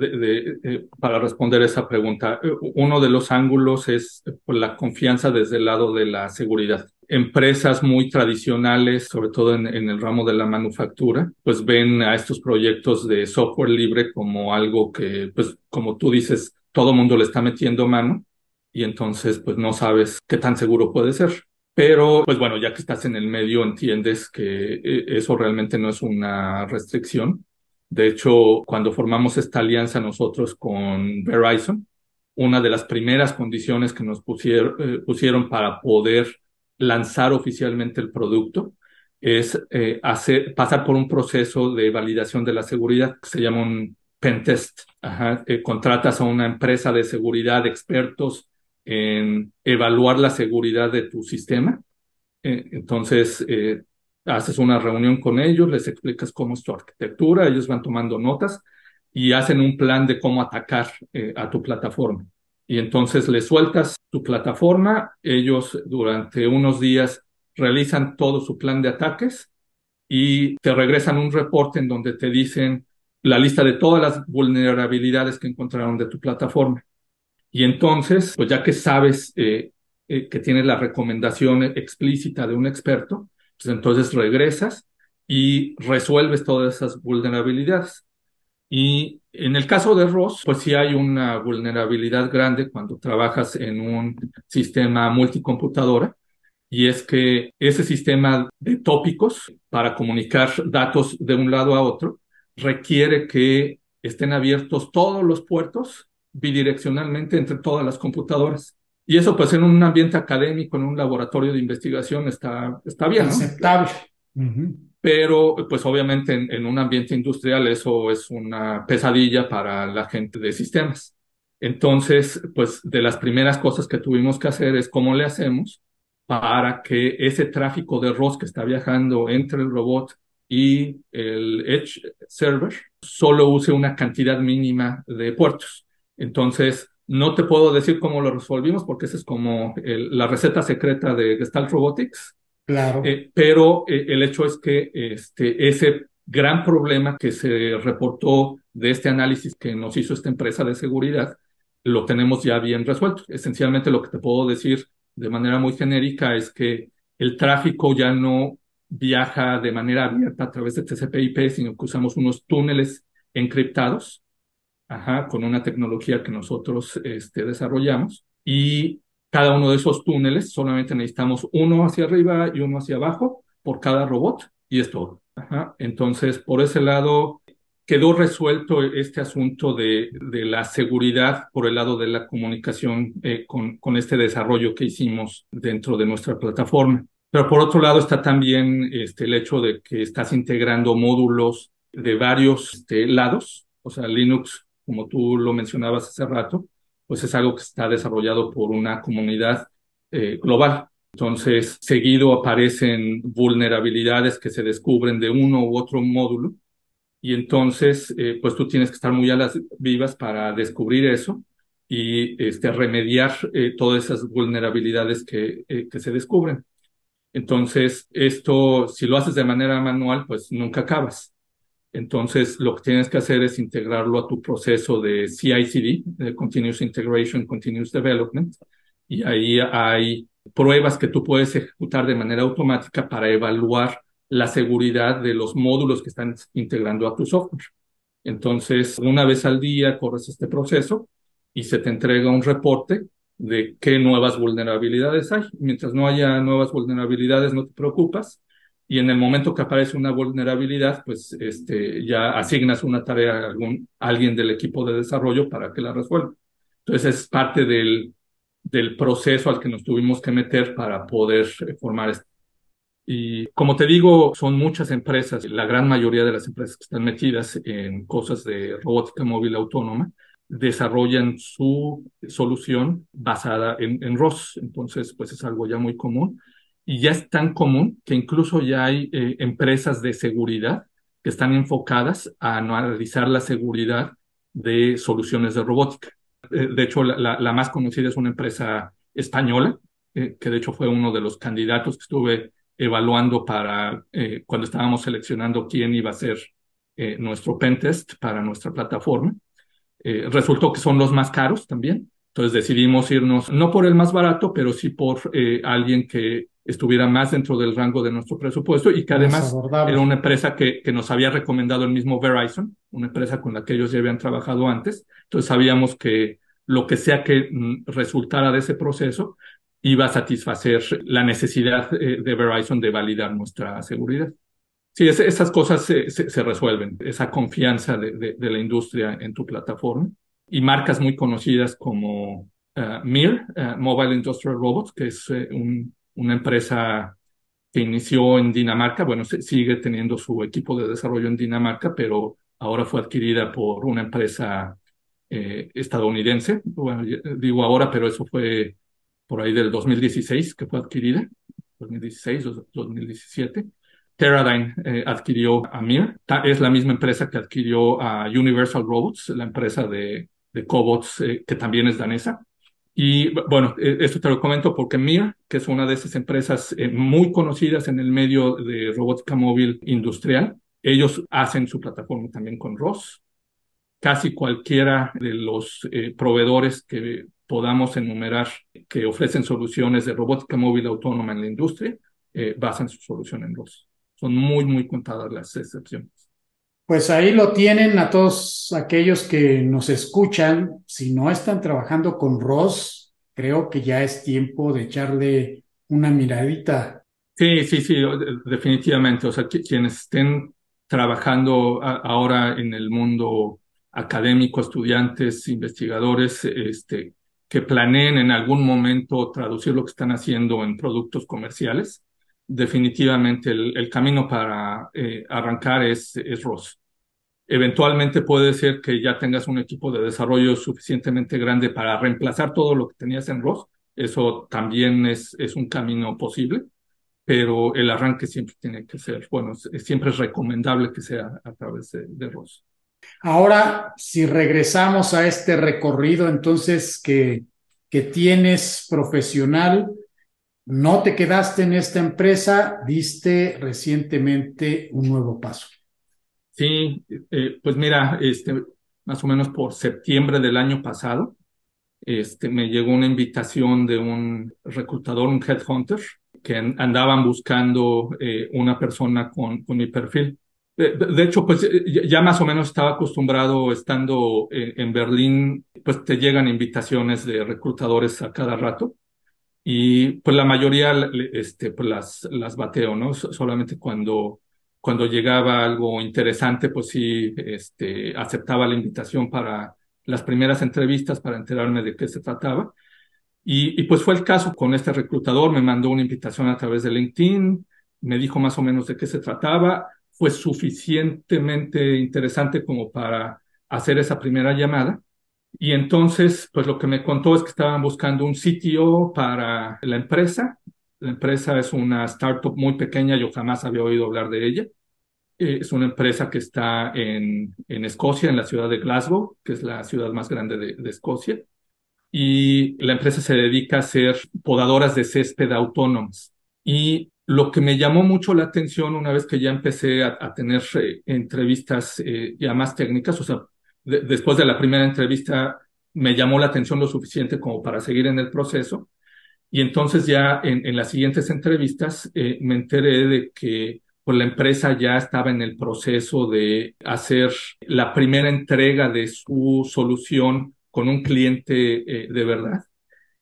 para responder esa pregunta. Uno de los ángulos es la confianza desde el lado de la seguridad empresas muy tradicionales, sobre todo en, el ramo de la manufactura, pues ven a estos proyectos de software libre como algo que, pues como tú dices, todo mundo le está metiendo mano y entonces pues no sabes qué tan seguro puede ser. Pero, pues bueno, ya que estás en el medio, entiendes que eh, eso realmente no es una restricción. De hecho, cuando formamos esta alianza nosotros con Verizon, una de las primeras condiciones que nos pusieron, eh, pusieron para poder lanzar oficialmente el producto es eh, hacer, pasar por un proceso de validación de la seguridad que se llama un pentest. Ajá. Eh, contratas a una empresa de seguridad, expertos en evaluar la seguridad de tu sistema. Eh, entonces, haces una reunión con ellos, les explicas cómo es tu arquitectura, ellos van tomando notas y hacen un plan de cómo atacar a tu plataforma y entonces le sueltas tu plataforma, ellos durante unos días realizan todo su plan de ataques y te regresan un reporte en donde te dicen la lista de todas las vulnerabilidades que encontraron de tu plataforma. Y entonces, pues ya que sabes eh, eh, que tienes la recomendación explícita de un experto, pues entonces regresas y resuelves todas esas vulnerabilidades. Y en el caso de ROS, pues sí hay una vulnerabilidad grande cuando trabajas en un sistema multicomputadora, y es que ese sistema de tópicos para comunicar datos de un lado a otro requiere que estén abiertos todos los puertos bidireccionalmente entre todas las computadoras. Y eso pues en un ambiente académico, en un laboratorio de investigación está, está bien. Aceptable. Pero pues obviamente en, en, un ambiente industrial eso es una pesadilla para la gente de sistemas. Entonces, pues de las primeras cosas que tuvimos que hacer es cómo le hacemos para que ese tráfico de ROS que está viajando entre el robot y el Edge Server solo use una cantidad mínima de puertos. Entonces, no te puedo decir cómo lo resolvimos porque esa es como la receta secreta de Gestalt Robotics. Claro. Eh, pero eh, el hecho es que este, ese gran problema que se reportó de este análisis que nos hizo esta empresa de seguridad, lo tenemos ya bien resuelto. Esencialmente lo que te puedo decir de manera muy genérica es que el tráfico ya no viaja de manera abierta a través de TCP/IP, sino que usamos unos túneles encriptados, ajá, con una tecnología que nosotros este, desarrollamos. Y cada uno de esos túneles solamente necesitamos uno hacia arriba y uno hacia abajo por cada robot y es todo. Ajá. Entonces, por ese lado, quedó resuelto este asunto de, de, la seguridad por el lado de la comunicación eh, con, con, este desarrollo que hicimos dentro de nuestra plataforma. Pero por otro lado está también este, el hecho de que estás integrando módulos de varios este, lados, o sea, Linux, como tú lo mencionabas hace rato, pues es algo que está desarrollado por una comunidad eh, global. Entonces, seguido aparecen vulnerabilidades que se descubren de uno u otro módulo y entonces, eh, pues tú tienes que estar muy a las vivas para descubrir eso y este, remediar eh, todas esas vulnerabilidades que, que se descubren. Entonces, esto, si lo haces de manera manual, pues nunca acabas. Entonces, lo que tienes que hacer es integrarlo a tu proceso de CI/CD, de Continuous Integration, Continuous Development, y ahí hay pruebas que tú puedes ejecutar de manera automática para evaluar la seguridad de los módulos que están integrando a tu software. Entonces, una vez al día corres este proceso y se te entrega un reporte de qué nuevas vulnerabilidades hay. Mientras no haya nuevas vulnerabilidades, no te preocupas. Y en el momento que aparece una vulnerabilidad, pues este, ya asignas una tarea a, algún, alguien del equipo de desarrollo para que la resuelva. Entonces es parte del, del proceso al que nos tuvimos que meter para poder formar este y como te digo, son muchas empresas, la gran mayoría de las empresas que están metidas en cosas de robótica móvil autónoma, desarrollan su solución basada en, en ROS. Entonces, pues es algo ya muy común. Y ya es tan común que incluso ya hay eh, empresas de seguridad que están enfocadas a analizar la seguridad de soluciones de robótica. Eh, de hecho, la, más conocida es una empresa española, eh, que de hecho fue uno de los candidatos que estuve evaluando para cuando estábamos seleccionando quién iba a ser nuestro pentest para nuestra plataforma. Resultó que son los más caros también. Entonces decidimos irnos no por el más barato, pero sí por alguien que estuviera más dentro del rango de nuestro presupuesto y que además era una empresa que, que nos había recomendado el mismo Verizon, una empresa con la que ellos ya habían trabajado antes. Entonces sabíamos que lo que sea que mm, resultara de ese proceso, iba a satisfacer la necesidad eh, de Verizon de validar nuestra seguridad. Sí, esas cosas se, se, resuelven, esa confianza de, de, de, la industria en tu plataforma. Y marcas muy conocidas como uh, MIR, uh, Mobile Industrial Robots, que es uh, un, una empresa que inició en Dinamarca, bueno, sigue teniendo su equipo de desarrollo en Dinamarca, pero ahora fue adquirida por una empresa eh, estadounidense. Bueno, digo ahora, pero eso fue por ahí del 2016 que fue adquirida, 2016 o 2017. Teradyne eh, adquirió a Mir, es la misma empresa que adquirió a Universal Robots, la empresa de, cobots eh, que también es danesa. Y bueno, eh, esto te lo comento porque Mir, que es una de esas empresas eh, muy conocidas en el medio de robótica móvil industrial, ellos hacen su plataforma también con ROS. Casi cualquiera de los eh, proveedores que podamos enumerar que ofrecen soluciones de robótica móvil autónoma en la industria, eh, basan su solución en ROS. Son muy, muy contadas las excepciones. Pues ahí lo tienen a todos aquellos que nos escuchan. Si no están trabajando con ROS, creo que ya es tiempo de echarle una miradita. Sí, sí, sí, definitivamente. O sea, quienes estén trabajando ahora en el mundo académicos, estudiantes, investigadores, este, que planeen en algún momento traducir lo que están haciendo en productos comerciales, definitivamente el, camino para eh, arrancar es, es ROS. Eventualmente puede ser que ya tengas un equipo de desarrollo suficientemente grande para reemplazar todo lo que tenías en ROS. Eso también es, es un camino posible, pero el arranque siempre tiene que ser, bueno, siempre es recomendable que sea a través de, de ROS. Ahora, si regresamos a este recorrido, entonces que, que tienes profesional, no te quedaste en esta empresa, diste recientemente un nuevo paso. Sí, eh, pues mira, este, más o menos por septiembre del año pasado, este, me llegó una invitación de un reclutador, un headhunter, que andaban buscando eh, una persona con, con mi perfil. De, hecho, pues ya más o menos estaba acostumbrado estando en, Berlín, pues te llegan invitaciones de reclutadores a cada rato y pues la mayoría este, pues las, las bateo, ¿no? Solamente cuando, cuando llegaba algo interesante, pues sí, este, aceptaba la invitación para las primeras entrevistas para enterarme de qué se trataba. Y, y pues fue el caso con este reclutador, me mandó una invitación a través de LinkedIn, me dijo más o menos de qué se trataba fue suficientemente interesante como para hacer esa primera llamada. Y entonces, pues lo que me contó es que estaban buscando un sitio para la empresa. La empresa es una startup muy pequeña, yo jamás había oído hablar de ella. Eh, es una empresa que está en, en, Escocia, en la ciudad de Glasgow, que es la ciudad más grande de, de Escocia. Y la empresa se dedica a hacer podadoras de césped autónomas. Y lo que me llamó mucho la atención una vez que ya empecé a, tener eh, entrevistas eh, ya más técnicas, o sea, después de la primera entrevista me llamó la atención lo suficiente como para seguir en el proceso. Y entonces ya en, las siguientes entrevistas eh, me enteré de que pues, la empresa ya estaba en el proceso de hacer la primera entrega de su solución con un cliente de verdad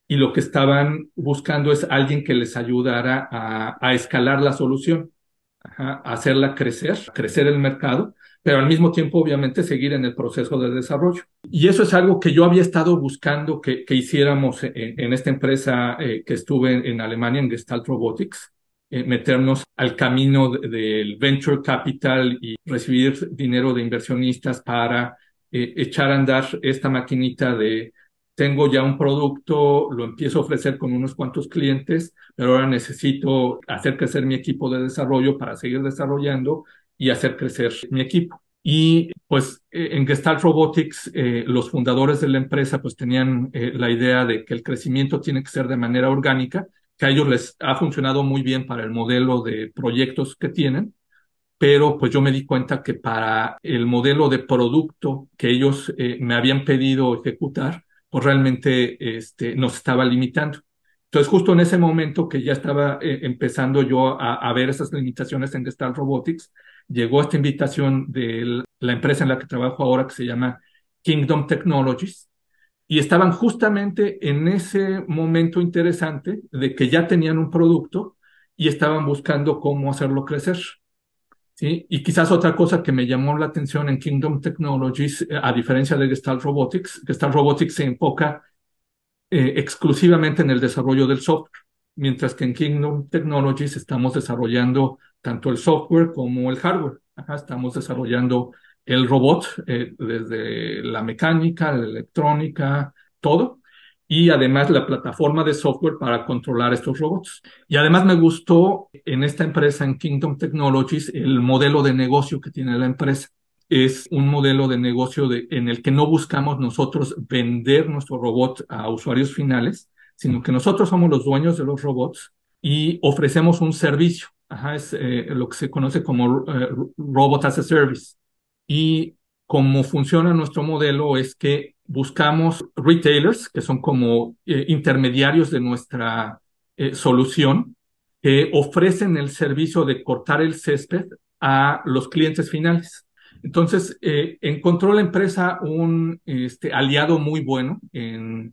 y lo que estaban buscando es alguien que les ayudara a, escalar la solución, a hacerla crecer, crecer el mercado, pero al mismo tiempo obviamente seguir en el proceso de desarrollo. Y eso es algo que yo había estado buscando que, hiciéramos en, esta empresa eh, que estuve en, Alemania, en Gestalt Robotics, eh, meternos al camino del venture capital y recibir dinero de inversionistas para eh, echar a andar esta maquinita de tengo ya un producto, lo empiezo a ofrecer con unos cuantos clientes, pero ahora necesito hacer crecer mi equipo de desarrollo para seguir desarrollando y hacer crecer mi equipo. Y pues eh, en Gestalt Robotics, eh, los fundadores de la empresa pues tenían eh, la idea de que el crecimiento tiene que ser de manera orgánica, que a ellos les ha funcionado muy bien para el modelo de proyectos que tienen, pero pues yo me di cuenta que para el modelo de producto que ellos me habían pedido ejecutar, pues realmente este, nos estaba limitando. Entonces, justo en ese momento que ya estaba eh, empezando yo a, ver esas limitaciones en Gestalt Robotics, llegó esta invitación de la empresa en la que trabajo ahora, que se llama Kingdom Technologies, y estaban justamente en ese momento interesante de que ya tenían un producto y estaban buscando cómo hacerlo crecer. Y quizás otra cosa que me llamó la atención en Kingdom Technologies, eh, a diferencia de Gestalt Robotics, Gestalt Robotics se enfoca eh, exclusivamente en el desarrollo del software, mientras que en Kingdom Technologies estamos desarrollando tanto el software como el hardware. estamos desarrollando el robot eh, desde la mecánica, la electrónica, todo y además la plataforma de software para controlar estos robots. Y además me gustó en esta empresa, en Kingdom Technologies, el modelo de negocio que tiene la empresa. Es un modelo de negocio en el que no buscamos nosotros vender nuestro robot a usuarios finales, sino que nosotros somos los dueños de los robots y ofrecemos un servicio. Ajá, es eh, lo que se conoce como eh, Robot as a Service. Y cómo funciona nuestro modelo es que buscamos retailers, que son como eh, intermediarios de nuestra eh, solución, que ofrecen el servicio de cortar el césped a los clientes finales. Entonces, encontró la empresa un este, aliado muy bueno en,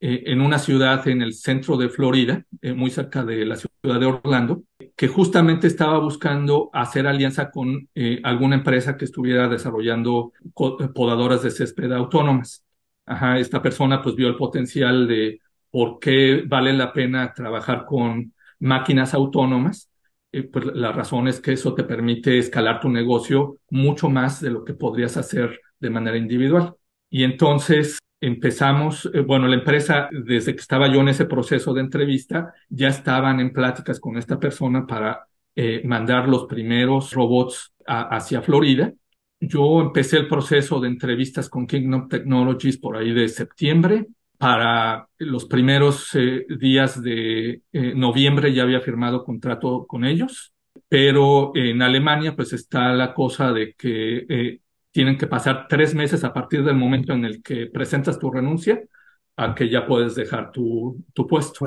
en una ciudad en el centro de Florida, muy cerca de la ciudad de Orlando, que justamente estaba buscando hacer alianza con eh, alguna empresa que estuviera desarrollando podadoras de césped autónomas. Ajá, esta persona pues vio el potencial de por qué vale la pena trabajar con máquinas autónomas. Eh, pues la razón es que eso te permite escalar tu negocio mucho más de lo que podrías hacer de manera individual. Y entonces empezamos, eh, bueno, la empresa, desde que estaba yo en ese proceso de entrevista, ya estaban en pláticas con esta persona para eh, mandar los primeros robots hacia Florida. Yo empecé el proceso de entrevistas con Kingdom Technologies por ahí de septiembre. Para los primeros eh, días de noviembre ya había firmado contrato con ellos, pero en Alemania pues está la cosa de que tienen que pasar tres meses a partir del momento en el que presentas tu renuncia a que ya puedes dejar tu, tu puesto.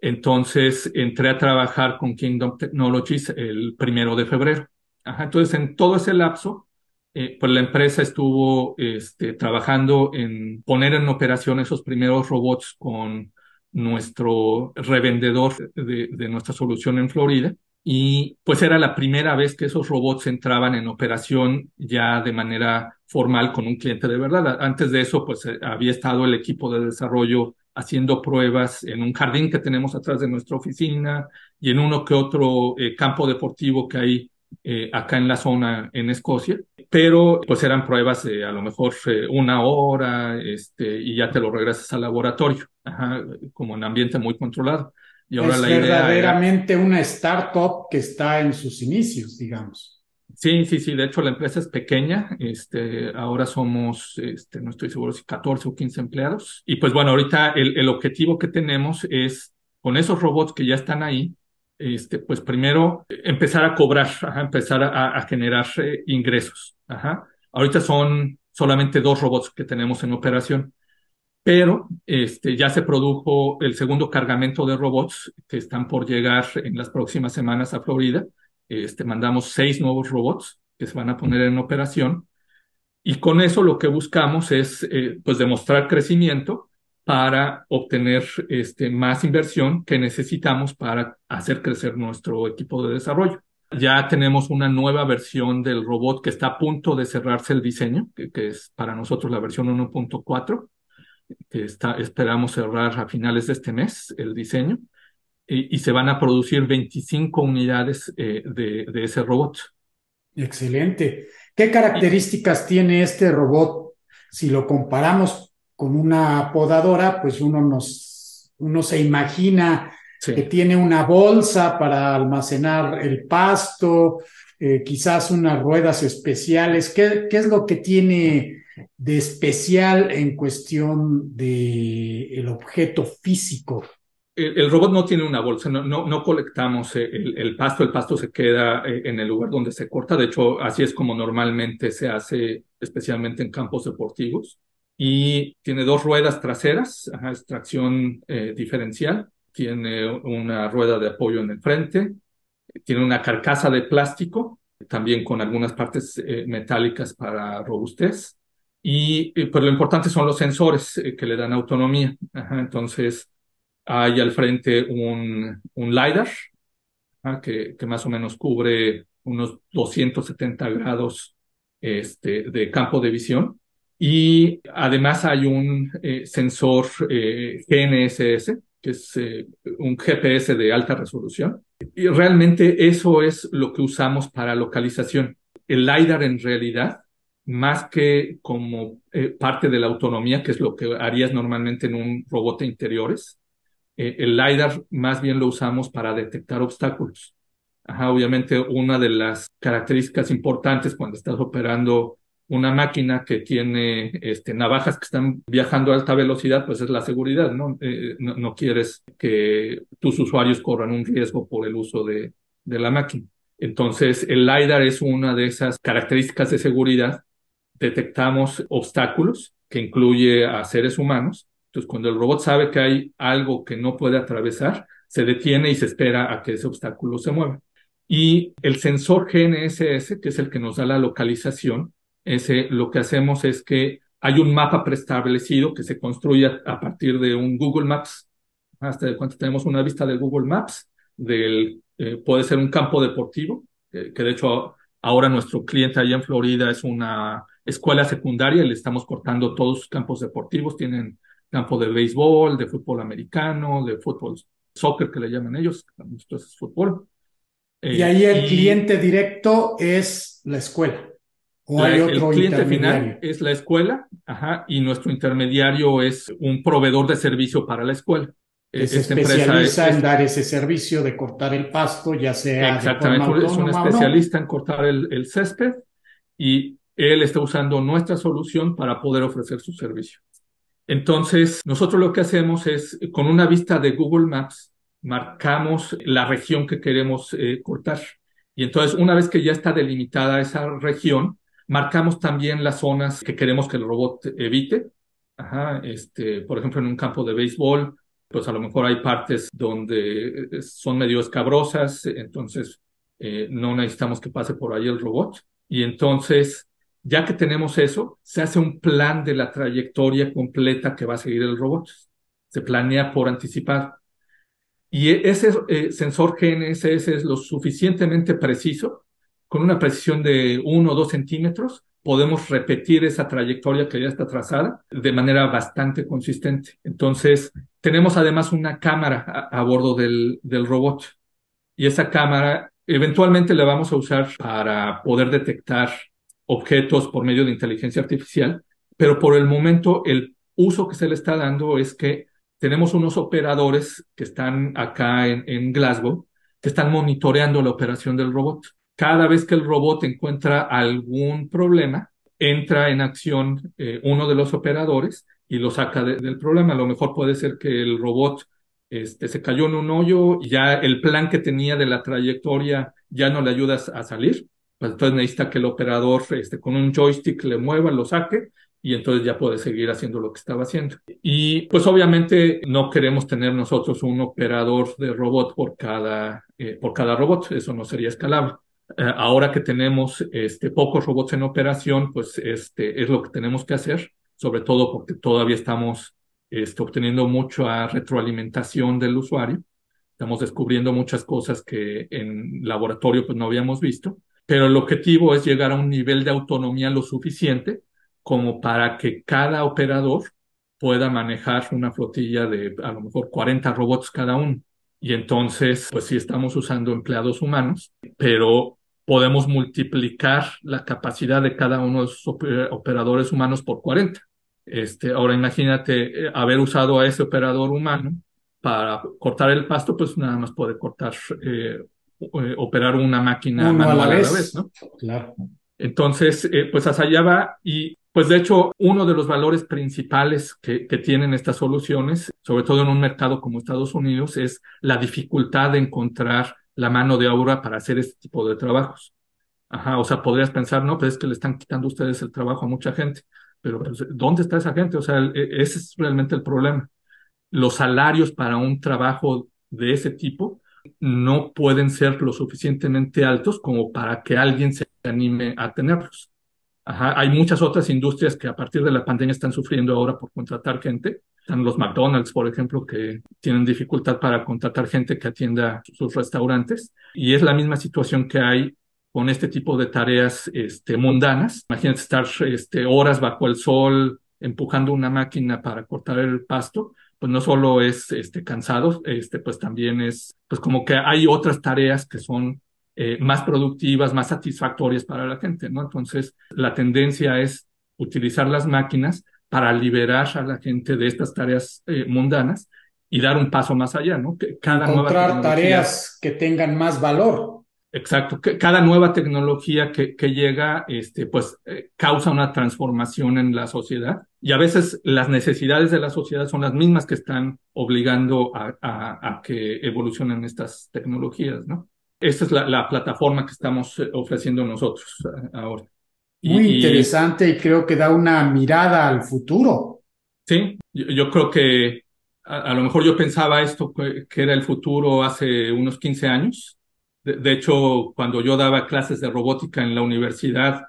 Entonces entré a trabajar con Kingdom Technologies el primero de febrero. entonces en todo ese lapso, eh, pues la empresa estuvo este, trabajando en poner en operación esos primeros robots con nuestro revendedor de, de nuestra solución en Florida y pues era la primera vez que esos robots entraban en operación ya de manera formal con un cliente de verdad. Antes de eso, pues eh, había estado el equipo de desarrollo haciendo pruebas en un jardín que tenemos atrás de nuestra oficina y en uno que otro eh, campo deportivo que hay eh, acá en la zona en Escocia, pero pues eran pruebas a lo mejor una hora este, y ya te lo regresas al laboratorio, como en ambiente muy controlado. Y ahora es la idea verdaderamente una startup que está en sus inicios, digamos. Sí, sí, sí. De hecho, la empresa es pequeña. Este, ahora somos, este, no estoy seguro si 14 o 15 empleados. Y pues bueno, ahorita el, el objetivo que tenemos es con esos robots que ya están ahí, este, pues primero empezar a cobrar, empezar a, a generar eh, ingresos. Ajá. Ahorita son solamente dos robots que tenemos en operación pero este, ya se produjo el segundo cargamento de robots que están por llegar en las próximas semanas a Florida. Este, mandamos seis nuevos robots que se van a poner en operación y con eso lo que buscamos es eh, pues demostrar crecimiento para obtener este, más inversión que necesitamos para hacer crecer nuestro equipo de desarrollo. Ya tenemos una nueva versión del robot que está a punto de cerrarse el diseño, que, que es para nosotros la versión 1.4 que está, esperamos cerrar a finales de este mes el diseño, y, se van a producir 25 unidades eh, de, de, ese robot. Excelente. ¿Qué características tiene este robot? Si lo comparamos con una podadora, pues uno, nos, uno se imagina que tiene una bolsa para almacenar el pasto, eh, quizás unas ruedas especiales. ¿Qué, ¿Qué, es lo que tiene de especial en cuestión de el objeto físico? El, robot no tiene una bolsa, no, no, no colectamos el, el, pasto, el pasto se queda eh, en el lugar donde se corta, de hecho así es como normalmente se hace, especialmente en campos deportivos. Y tiene dos ruedas traseras, extracción eh, diferencial, tiene una rueda de apoyo en el frente, tiene una carcasa de plástico, también con algunas partes eh, metálicas para robustez, y pues lo importante son los sensores eh, que le dan autonomía. entonces, hay al frente un, un LiDAR que, que, más o menos cubre unos 270 grados este, de campo de visión. Y además hay un eh, sensor GNSS, que es un GPS de alta resolución. Y realmente eso es lo que usamos para localización. El LiDAR en realidad más que como eh, parte de la autonomía, que es lo que harías normalmente en un robot de interiores. Eh, el LiDAR más bien lo usamos para detectar obstáculos. Ajá, obviamente una de las características importantes cuando estás operando una máquina que tiene este, navajas que están viajando a alta velocidad, pues es la seguridad, ¿no? Eh, no, no, quieres que tus usuarios corran un riesgo por el uso de, de la máquina. Entonces, el LiDAR es una de esas características de seguridad detectamos obstáculos, que incluye a seres humanos. Entonces, cuando el robot sabe que hay algo que no puede atravesar, se detiene y se espera a que ese obstáculo se mueva. Y el sensor GNSS, que es el que nos da la localización, ese, lo que hacemos es que hay un mapa preestablecido que se construye a, partir de un Google Maps. Hasta de cuando tenemos una vista de Google Maps del eh, puede ser un campo deportivo, que de hecho ahora nuestro cliente allá en Florida es una escuela secundaria y le estamos cortando todos sus campos deportivos. Tienen campo de béisbol, de fútbol americano, de fútbol, soccer que le llaman ellos, entonces es fútbol. y ahí el cliente directo es la escuela. ¿O hay otro el cliente final es la escuela, ajá, y nuestro intermediario es un proveedor de servicio para la escuela. Que se especializa en dar ese servicio de cortar el pasto, ya sea. Exactamente, es un especialista en cortar el, el césped y él está usando nuestra solución para poder ofrecer su servicio. Entonces, nosotros lo que hacemos es, con una vista de Google Maps, marcamos la región que queremos eh, cortar. Y entonces, una vez que ya está delimitada esa región, marcamos también las zonas que queremos que el robot evite. Ajá, este, por ejemplo, en un campo de béisbol, pues a lo mejor hay partes donde eh, son medio escabrosas, entonces eh, no necesitamos que pase por ahí el robot. Y entonces ya que tenemos eso, se hace un plan de la trayectoria completa que va a seguir el robot. Se planea por anticipar. Y ese eh, sensor GNSS es lo suficientemente preciso, con una precisión de uno o dos centímetros, podemos repetir esa trayectoria que ya está trazada de manera bastante consistente. Entonces, tenemos además una cámara a, bordo del, del robot. Y esa cámara eventualmente la vamos a usar para poder detectar objetos por medio de inteligencia artificial, pero por el momento el uso que se le está dando es que tenemos unos operadores que están acá en, Glasgow, que están monitoreando la operación del robot. Cada vez que el robot encuentra algún problema, entra en acción eh, uno de los operadores y lo saca del problema. A lo mejor puede ser que el robot este, se cayó en un hoyo y ya el plan que tenía de la trayectoria ya no le ayuda a salir pues entonces necesita que el operador este, con un joystick le mueva, lo saque y entonces ya puede seguir haciendo lo que estaba haciendo. Y pues obviamente no queremos tener nosotros un operador de robot por cada, eh, por cada robot, eso no sería escalable. Eh, ahora que tenemos este, pocos robots en operación, pues este, es lo que tenemos que hacer, sobre todo porque todavía estamos este, obteniendo mucha retroalimentación del usuario. Estamos descubriendo muchas cosas que en laboratorio pues no habíamos visto pero el objetivo es llegar a un nivel de autonomía lo suficiente como para que cada operador pueda manejar una flotilla de a lo mejor 40 robots cada uno. Y entonces, pues sí estamos usando empleados humanos, pero podemos multiplicar la capacidad de cada uno de esos operadores humanos por 40. Este, ahora imagínate eh, haber usado a ese operador humano para cortar el pasto, pues nada más puede cortar eh, eh, operar una máquina manual a la, vez. ¿no? Claro. Entonces, eh, pues hacia allá va y pues de hecho, uno de los valores principales que, que, tienen estas soluciones, sobre todo en un mercado como Estados Unidos, es la dificultad de encontrar la mano de obra para hacer este tipo de trabajos. Ajá, o sea, podrías pensar, no, pues es que le están quitando ustedes el trabajo a mucha gente, pero pues, ¿dónde está esa gente? O sea, e, ese es realmente el problema. Los salarios para un trabajo de ese tipo no pueden ser lo suficientemente altos como para que alguien se anime a tenerlos. Hay muchas otras industrias que a partir de la pandemia están sufriendo ahora por contratar gente. Están los McDonald's, por ejemplo, que tienen dificultad para contratar gente que atienda sus restaurantes. Y es la misma situación que hay con este tipo de tareas este, mundanas. Imagínate estar este, horas bajo el sol empujando una máquina para cortar el pasto pues no solo es este, cansado, este, pues también es, pues como que hay otras tareas que son eh, más productivas, más satisfactorias para la gente, ¿no? Entonces, la tendencia es utilizar las máquinas para liberar a la gente de estas tareas eh, mundanas y dar un paso más allá, ¿no? Que cada Encontrar tareas que tengan más valor. Exacto, cada nueva tecnología que, que llega, este, pues eh, causa una transformación en la sociedad y a veces las necesidades de la sociedad son las mismas que están obligando a, a, que evolucionen estas tecnologías, ¿no? Esta es la, la plataforma que estamos eh, ofreciendo nosotros eh, ahora. Muy interesante y creo que da una mirada al futuro. Sí, yo, creo que a, a, lo mejor yo pensaba esto que, que era el futuro hace unos 15 años de, hecho, cuando yo daba clases de robótica en la universidad,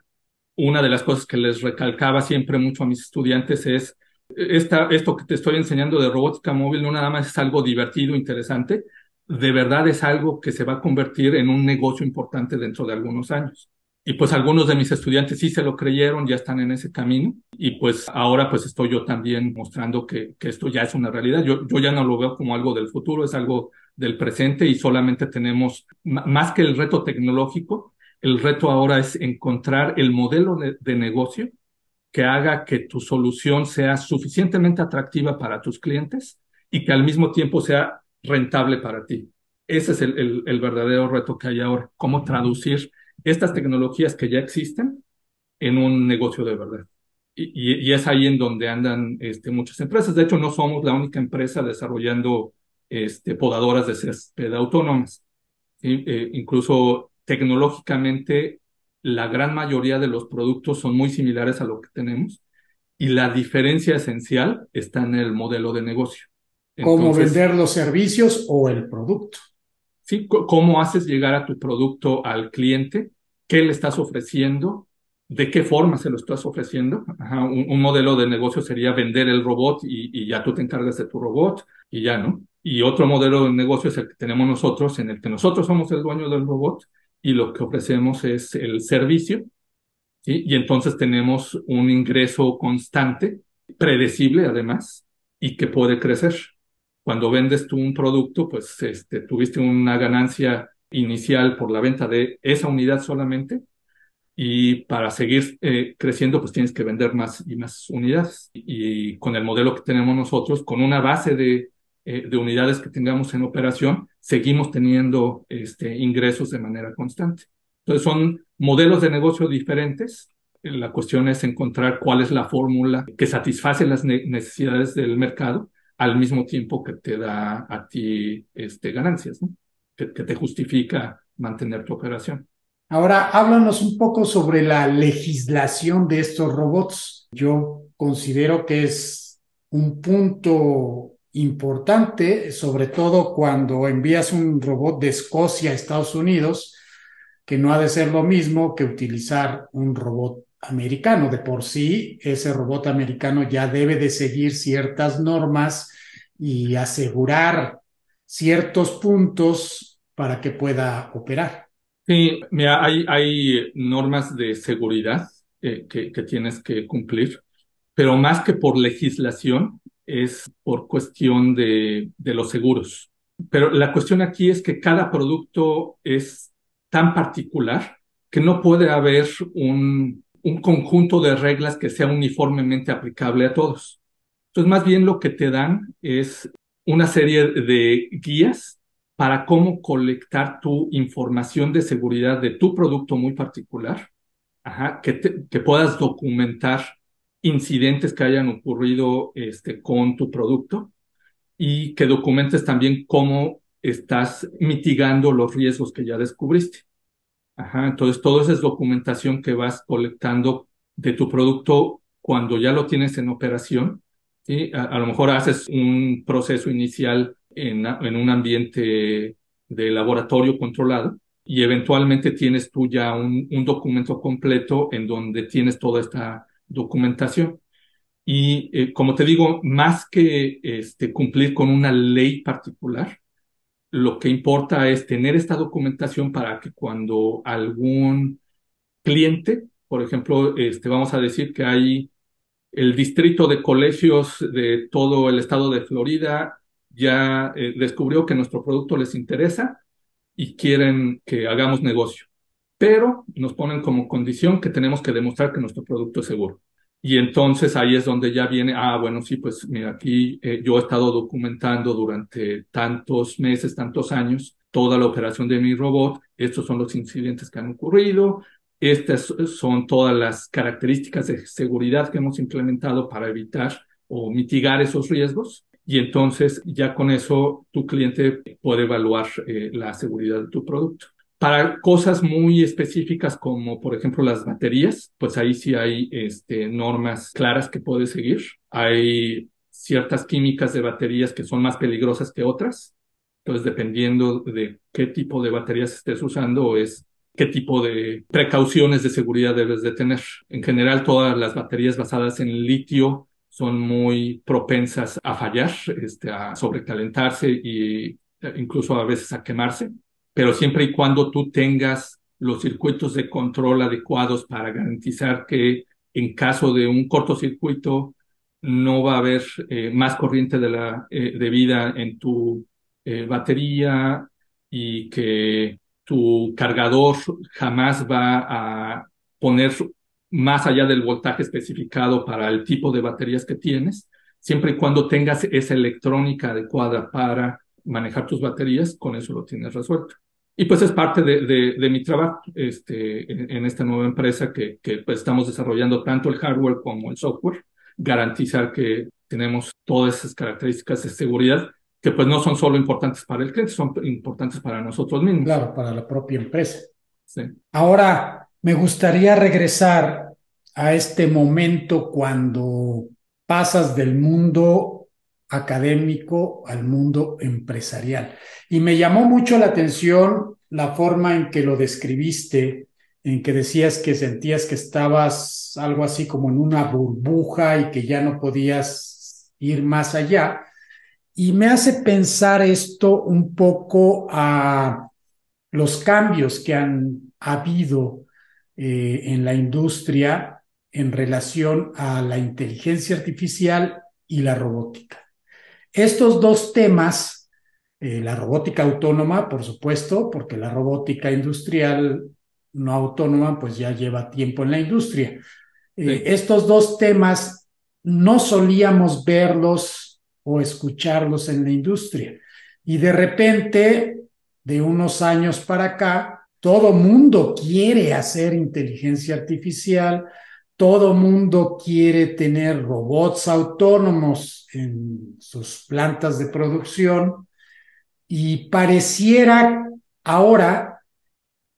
una de las cosas que les recalcaba siempre mucho a mis estudiantes es, esta, esto que te estoy enseñando de robótica móvil no nada más es algo divertido, interesante, de verdad es algo que se va a convertir en un negocio importante dentro de algunos años. Y pues algunos de mis estudiantes sí se lo creyeron, ya están en ese camino. Y pues ahora pues estoy yo también mostrando que, que esto ya es una realidad. Yo, yo ya no lo veo como algo del futuro, es algo del presente y solamente tenemos, más que el reto tecnológico, el reto ahora es encontrar el modelo de, negocio que haga que tu solución sea suficientemente atractiva para tus clientes y que al mismo tiempo sea rentable para ti. Ese es el, el, el verdadero reto que hay ahora, cómo traducir estas tecnologías que ya existen en un negocio de verdad. Y, y, y, es ahí en donde andan este, muchas empresas. De hecho, no somos la única empresa desarrollando este, podadoras de césped autónomas. Eh, incluso tecnológicamente, la gran mayoría de los productos son muy similares a lo que tenemos y la diferencia esencial está en el modelo de negocio. ¿Cómo vender los servicios o el producto? ¿sí? ¿Cómo haces llegar a tu producto al cliente? ¿Qué le estás ofreciendo? ¿De qué forma se lo estás ofreciendo? Ajá, un, un, modelo de negocio sería vender el robot y, y, ya tú te encargas de tu robot y ya, ¿no? Y otro modelo de negocio es el que tenemos nosotros, en el que nosotros somos el dueño del robot y lo que ofrecemos es el servicio, ¿sí? Y entonces tenemos un ingreso constante, predecible además, y que puede crecer cuando vendes tú un producto, pues este, tuviste una ganancia inicial por la venta de esa unidad solamente y para seguir eh, creciendo, pues tienes que vender más y más unidades. Y, y, con el modelo que tenemos nosotros, con una base de, eh, de unidades que tengamos en operación, seguimos teniendo este, ingresos de manera constante. Entonces son modelos de negocio diferentes. La cuestión es encontrar cuál es la fórmula que satisface las ne necesidades del mercado al mismo tiempo que te da a ti este, ganancias, que, que te justifica mantener tu operación. Ahora, háblanos un poco sobre la legislación de estos robots. Yo considero que es un punto importante, sobre todo cuando envías un robot de Escocia a Estados Unidos, que no ha de ser lo mismo que utilizar un robot americano. De por sí, ese robot americano ya debe de seguir ciertas normas y asegurar ciertos puntos para que pueda operar. Sí, mira, hay, hay normas de seguridad eh, que, que tienes que cumplir, pero más que por legislación, es por cuestión de, de los seguros. Pero la cuestión aquí es que cada producto es tan particular que no puede haber un, un conjunto de reglas que sea uniformemente aplicable a todos. Entonces, más bien lo que te dan es una serie de guías para cómo colectar tu información de seguridad de tu producto muy particular, ajá, que, te, que puedas documentar incidentes que hayan ocurrido este, con tu producto y que documentes también cómo estás mitigando los riesgos que ya descubriste. Ajá, entonces, toda esa es documentación que vas colectando de tu producto cuando ya lo tienes en operación. ¿sí? A, a lo mejor haces un proceso inicial en, en, un ambiente de laboratorio controlado y eventualmente tienes tú ya un, un documento completo en donde tienes toda esta documentación. Y eh, como te digo, más que este, cumplir con una ley particular, lo que importa es tener esta documentación para que cuando algún cliente, por ejemplo, este, vamos a decir que hay el distrito de colegios de todo el estado de Florida ya eh, descubrió que nuestro producto les interesa y quieren que hagamos negocio, pero nos ponen como condición que tenemos que demostrar que nuestro producto es seguro. Y entonces ahí es donde ya viene, ah, bueno, sí, pues mira, aquí eh, yo he estado documentando durante tantos meses, tantos años, toda la operación de mi robot, estos son los incidentes que han ocurrido, estas son todas las características de seguridad que hemos implementado para evitar o mitigar esos riesgos. Y entonces ya con eso tu cliente puede evaluar eh, la seguridad de tu producto. Para cosas muy específicas como por ejemplo las baterías, pues ahí sí hay este, normas claras que puedes seguir. Hay ciertas químicas de baterías que son más peligrosas que otras. Entonces, dependiendo de qué tipo de baterías estés usando, es qué tipo de precauciones de seguridad debes de tener. En general, todas las baterías basadas en litio son muy propensas a fallar, este, a sobrecalentarse y incluso a veces a quemarse, pero siempre y cuando tú tengas los circuitos de control adecuados para garantizar que en caso de un cortocircuito no va a haber eh, más corriente eh, de vida en tu eh, batería y que tu cargador jamás va a poner más allá del voltaje especificado para el tipo de baterías que tienes, siempre y cuando tengas esa electrónica adecuada para manejar tus baterías, con eso lo tienes resuelto. Y pues es parte de, de, mi trabajo este, en, esta nueva empresa que, que pues estamos desarrollando tanto el hardware como el software, garantizar que tenemos todas esas características de seguridad que pues no son solo importantes para el cliente, son importantes para nosotros mismos. Claro, para la propia empresa. Sí. Ahora, me gustaría regresar a este momento cuando pasas del mundo académico al mundo empresarial. Y me llamó mucho la atención la forma en que lo describiste, en que decías que sentías que estabas algo así como en una burbuja y que ya no podías ir más allá. Y me hace pensar esto un poco a los cambios que han habido eh, en la industria en relación a la inteligencia artificial y la robótica. Estos dos temas, eh, la robótica autónoma, por supuesto, porque la robótica industrial no autónoma, pues ya lleva tiempo en la industria. Eh, estos dos temas no solíamos verlos o escucharlos en la industria. Y de repente, de unos años para acá, todo mundo quiere hacer inteligencia artificial, todo mundo quiere tener robots autónomos en sus plantas de producción y pareciera ahora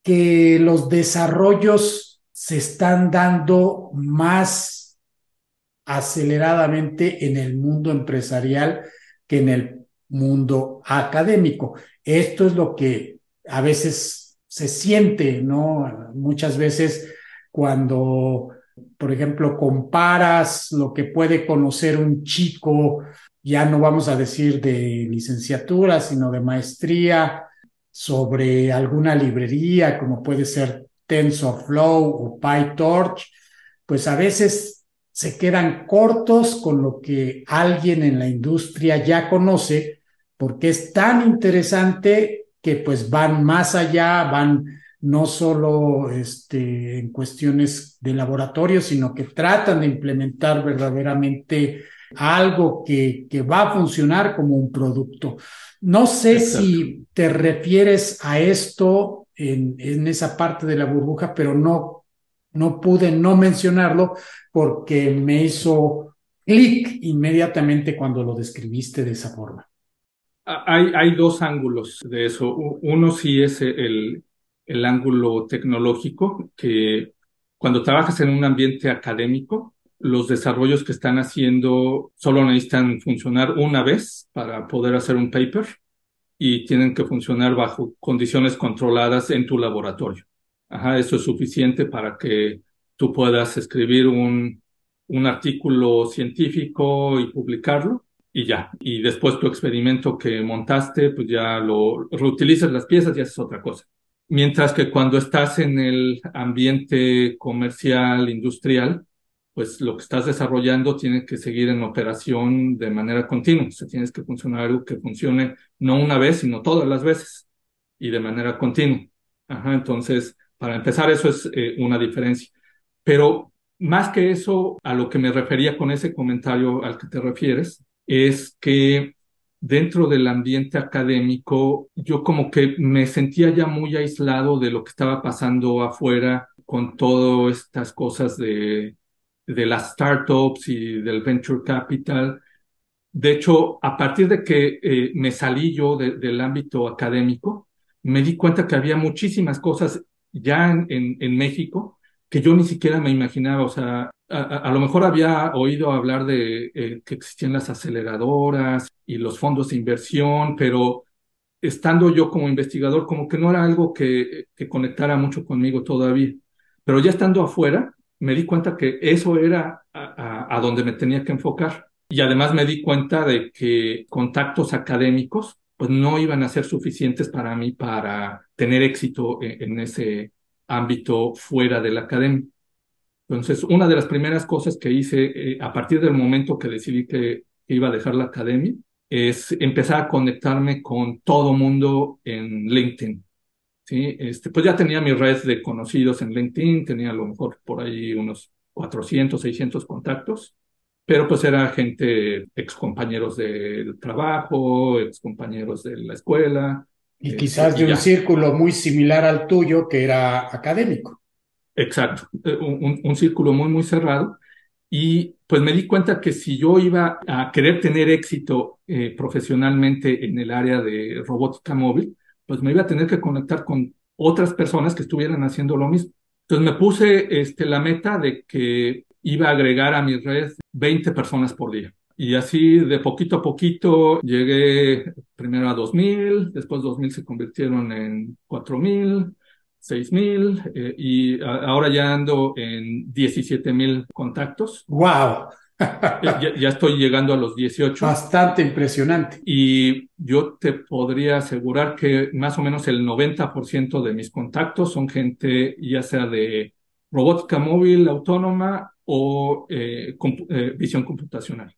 que los desarrollos se están dando más aceleradamente en el mundo empresarial que en el mundo académico. Esto es lo que a veces se siente, ¿no? Muchas veces cuando por ejemplo, comparas lo que puede conocer un chico, ya no vamos a decir de licenciatura, sino de maestría, sobre alguna librería, como puede ser TensorFlow o PyTorch, pues a veces se quedan cortos con lo que alguien en la industria ya conoce, porque es tan interesante que pues van más allá, van no solo este, en cuestiones de laboratorio, sino que tratan de implementar verdaderamente algo que, que va a funcionar como un producto. No sé si te refieres a esto en, en, esa parte de la burbuja, pero no, no pude no mencionarlo porque me hizo clic inmediatamente cuando lo describiste de esa forma. Hay, hay dos ángulos de eso. Uno sí es el, el ángulo tecnológico, que cuando trabajas en un ambiente académico, los desarrollos que están haciendo solo necesitan funcionar una vez para poder hacer un paper y tienen que funcionar bajo condiciones controladas en tu laboratorio. Ajá, eso es suficiente para que tú puedas escribir un, un artículo científico y publicarlo y ya. Y después tu experimento que montaste, pues ya lo reutilizas las piezas y haces otra cosa. Mientras que cuando estás en el ambiente comercial, industrial, pues lo que estás desarrollando tiene que seguir en operación de manera continua. O sea, tienes que funcionar algo que funcione no una vez, sino todas las veces y de manera continua. Ajá, entonces, para empezar, eso es eh, una diferencia. Pero más que eso, a lo que me refería con ese comentario al que te refieres, es que dentro del ambiente académico, yo como que me sentía ya muy aislado de lo que estaba pasando afuera con todas estas cosas de, de las startups y del venture capital. De hecho, a partir de que eh, me salí yo del ámbito académico, me di cuenta que había muchísimas cosas ya en, en México que yo ni siquiera me imaginaba. O sea, a, lo mejor había oído hablar de eh, que existían las aceleradoras y los fondos de inversión, pero estando yo como investigador, como que no era algo que, conectara mucho conmigo todavía. Pero ya estando afuera, me di cuenta que eso era a, a, donde me tenía que enfocar. Y además me di cuenta de que contactos académicos pues no iban a ser suficientes para mí para tener éxito en, en ese ámbito fuera de la academia. Entonces, una de las primeras cosas que hice eh, a partir del momento que decidí que, iba a dejar la academia es empezar a conectarme con todo mundo en LinkedIn. ¿sí? Este, pues ya tenía mi red de conocidos en LinkedIn, tenía a lo mejor por ahí unos 400, 600 contactos, pero pues era gente, ex compañeros del trabajo, ex compañeros de la escuela. Y este, quizás de un círculo muy similar al tuyo que era académico. Exacto, eh, un, círculo muy, muy cerrado. Y pues me di cuenta que si yo iba a querer tener éxito eh, profesionalmente en el área de robótica móvil, pues me iba a tener que conectar con otras personas que estuvieran haciendo lo mismo. Entonces me puse este, la meta de que iba a agregar a mi red 20 personas por día. Y así de poquito a poquito llegué primero a 2.000, después 2.000 se convirtieron en 4.000, seis mil eh, y ahora ya ando en 17 mil contactos. ¡Wow! ya, estoy llegando a los 18. Bastante impresionante. Y yo te podría asegurar que más o menos el 90% de mis contactos son gente ya sea de robótica móvil autónoma o eh, eh, visión computacional.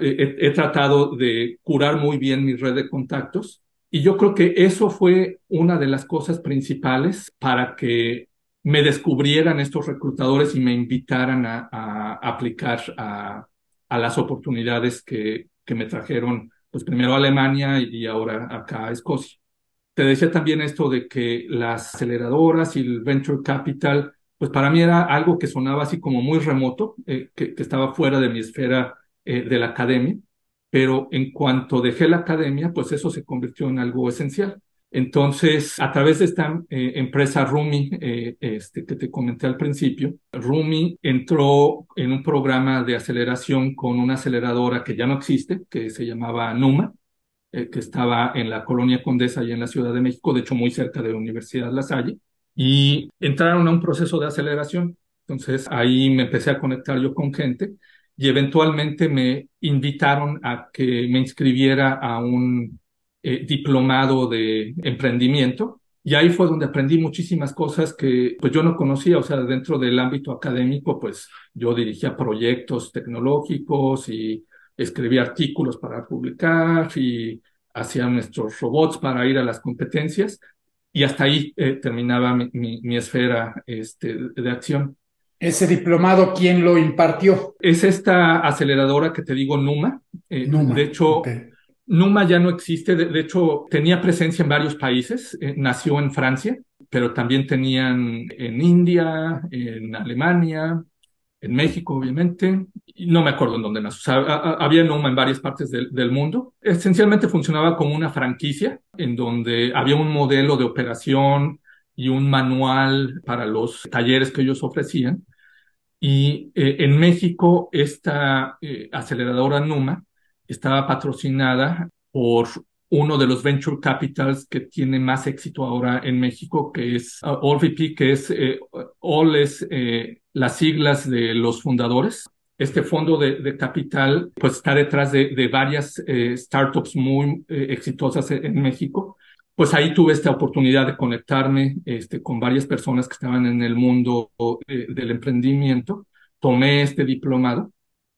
he, tratado de curar muy bien mi red de contactos y yo creo que eso fue una de las cosas principales para que me descubrieran estos reclutadores y me invitaran a, aplicar a, las oportunidades que, que me trajeron, pues primero a Alemania y ahora acá a Escocia. Te decía también esto de que las aceleradoras y el venture capital, pues para mí era algo que sonaba así como muy remoto, eh, que, estaba fuera de mi esfera eh, de la academia pero en cuanto dejé la academia, pues eso se convirtió en algo esencial. Entonces, a través de esta eh, empresa Rumi, eh, este, que te comenté al principio, Rumi entró en un programa de aceleración con una aceleradora que ya no existe, que se llamaba Numa, eh, que estaba en la colonia Condesa y en la Ciudad de México, de hecho muy cerca de la Universidad La Salle, y entraron a un proceso de aceleración. Entonces, ahí me empecé a conectar yo con gente y eventualmente me invitaron a que me inscribiera a un eh, diplomado de emprendimiento. Y ahí fue donde aprendí muchísimas cosas que pues yo no conocía, o sea, dentro del ámbito académico, pues yo dirigía proyectos tecnológicos y escribía artículos para publicar y hacía nuestros robots para ir a las competencias y hasta ahí eh, terminaba mi, mi, esfera este, de acción. Ese diplomado, ¿quién lo impartió? Es esta aceleradora que te digo, Numa. Eh, Numa de hecho, Numa ya no existe. De, hecho, tenía presencia en varios países. Eh, nació en Francia, pero también tenían en India, en Alemania, en México, obviamente. Y no me acuerdo en dónde nació. había Numa en varias partes del, del mundo. Esencialmente funcionaba como una franquicia en donde había un modelo de operación y un manual para los talleres que ellos ofrecían. Y eh, en México, esta eh, aceleradora Numa estaba patrocinada por uno de los venture capitals que tiene más éxito ahora en México, que es uh, AllVP, que es eh, All es las siglas de los fundadores. Este fondo de, capital pues está detrás de, de varias startups muy exitosas en México pues ahí tuve esta oportunidad de conectarme este, con varias personas que estaban en el mundo eh, del emprendimiento. Tomé este diplomado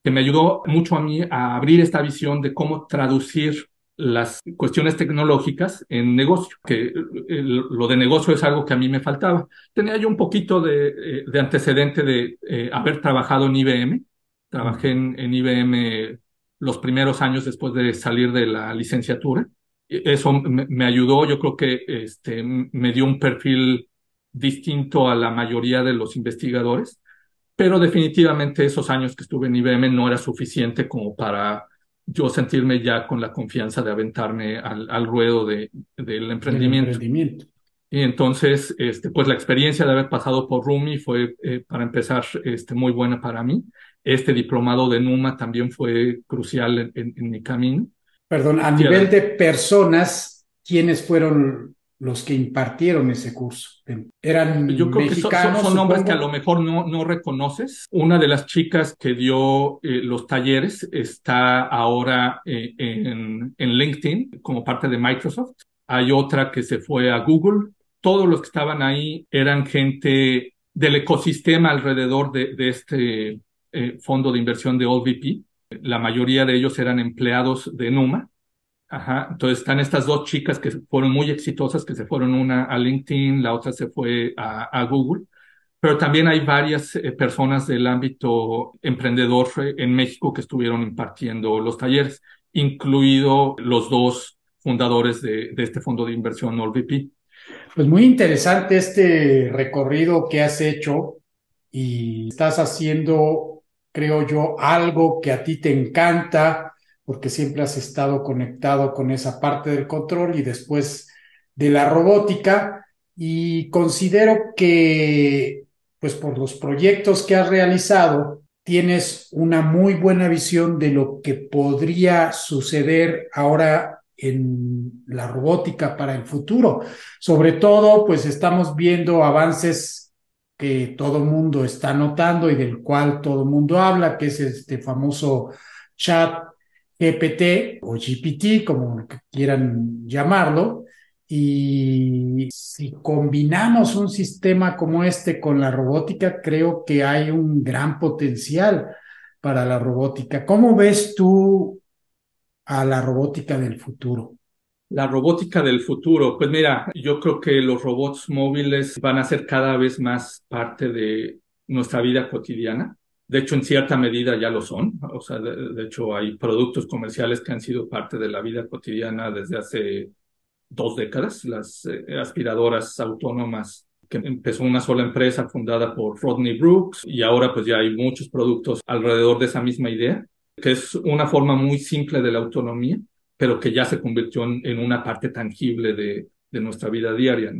que me ayudó mucho a mí a abrir esta visión de cómo traducir las cuestiones tecnológicas en negocio, que eh, lo de negocio es algo que a mí me faltaba. Tenía yo un poquito de, eh, de antecedente de haber trabajado en IBM. Trabajé en IBM los primeros años después de salir de la licenciatura eso me, ayudó, yo creo que este, me dio un perfil distinto a la mayoría de los investigadores, pero definitivamente esos años que estuve en IBM no era suficiente como para yo sentirme ya con la confianza de aventarme al, ruedo de, del emprendimiento. emprendimiento. Y entonces, este, pues la experiencia de haber pasado por Rumi fue, eh, para empezar, este, muy buena para mí. Este diplomado de Numa también fue crucial en mi camino. Perdón, a nivel de personas, ¿quiénes fueron los que impartieron ese curso? ¿Eran Yo creo mexicanos, que son, nombres que a lo mejor no, no reconoces. Una de las chicas que dio eh, los talleres está ahora eh, en, en, LinkedIn como parte de Microsoft. Hay otra que se fue a Google. Todos los que estaban ahí eran gente del ecosistema alrededor de, este eh, fondo de inversión de OVP. La mayoría de ellos eran empleados de Numa. Ajá. Entonces están estas dos chicas que fueron muy exitosas, que se fueron una a LinkedIn, la otra se fue a, Google. Pero también hay varias eh, personas del ámbito emprendedor eh, en México que estuvieron impartiendo los talleres, incluido los dos fundadores de, este fondo de inversión OVP. Pues muy interesante este recorrido que has hecho y estás haciendo, creo yo, algo que a ti te encanta, porque siempre has estado conectado con esa parte del control y después de la robótica. Y considero que, pues por los proyectos que has realizado, tienes una muy buena visión de lo que podría suceder ahora en la robótica para el futuro. Sobre todo, pues estamos viendo avances que todo mundo está notando y del cual todo mundo habla, que es este famoso chat GPT o GPT, como quieran llamarlo. Y si combinamos un sistema como este con la robótica, creo que hay un gran potencial para la robótica. ¿Cómo ves tú a la robótica del futuro? La robótica del futuro, pues mira, yo creo que los robots móviles van a ser cada vez más parte de nuestra vida cotidiana. De hecho, en cierta medida ya lo son. O sea, de, hecho, hay productos comerciales que han sido parte de la vida cotidiana desde hace dos décadas. Las eh, aspiradoras autónomas que empezó una sola empresa fundada por Rodney Brooks y ahora pues ya hay muchos productos alrededor de esa misma idea que es una forma muy simple de la autonomía, pero que ya se convirtió en, una parte tangible de, nuestra vida diaria.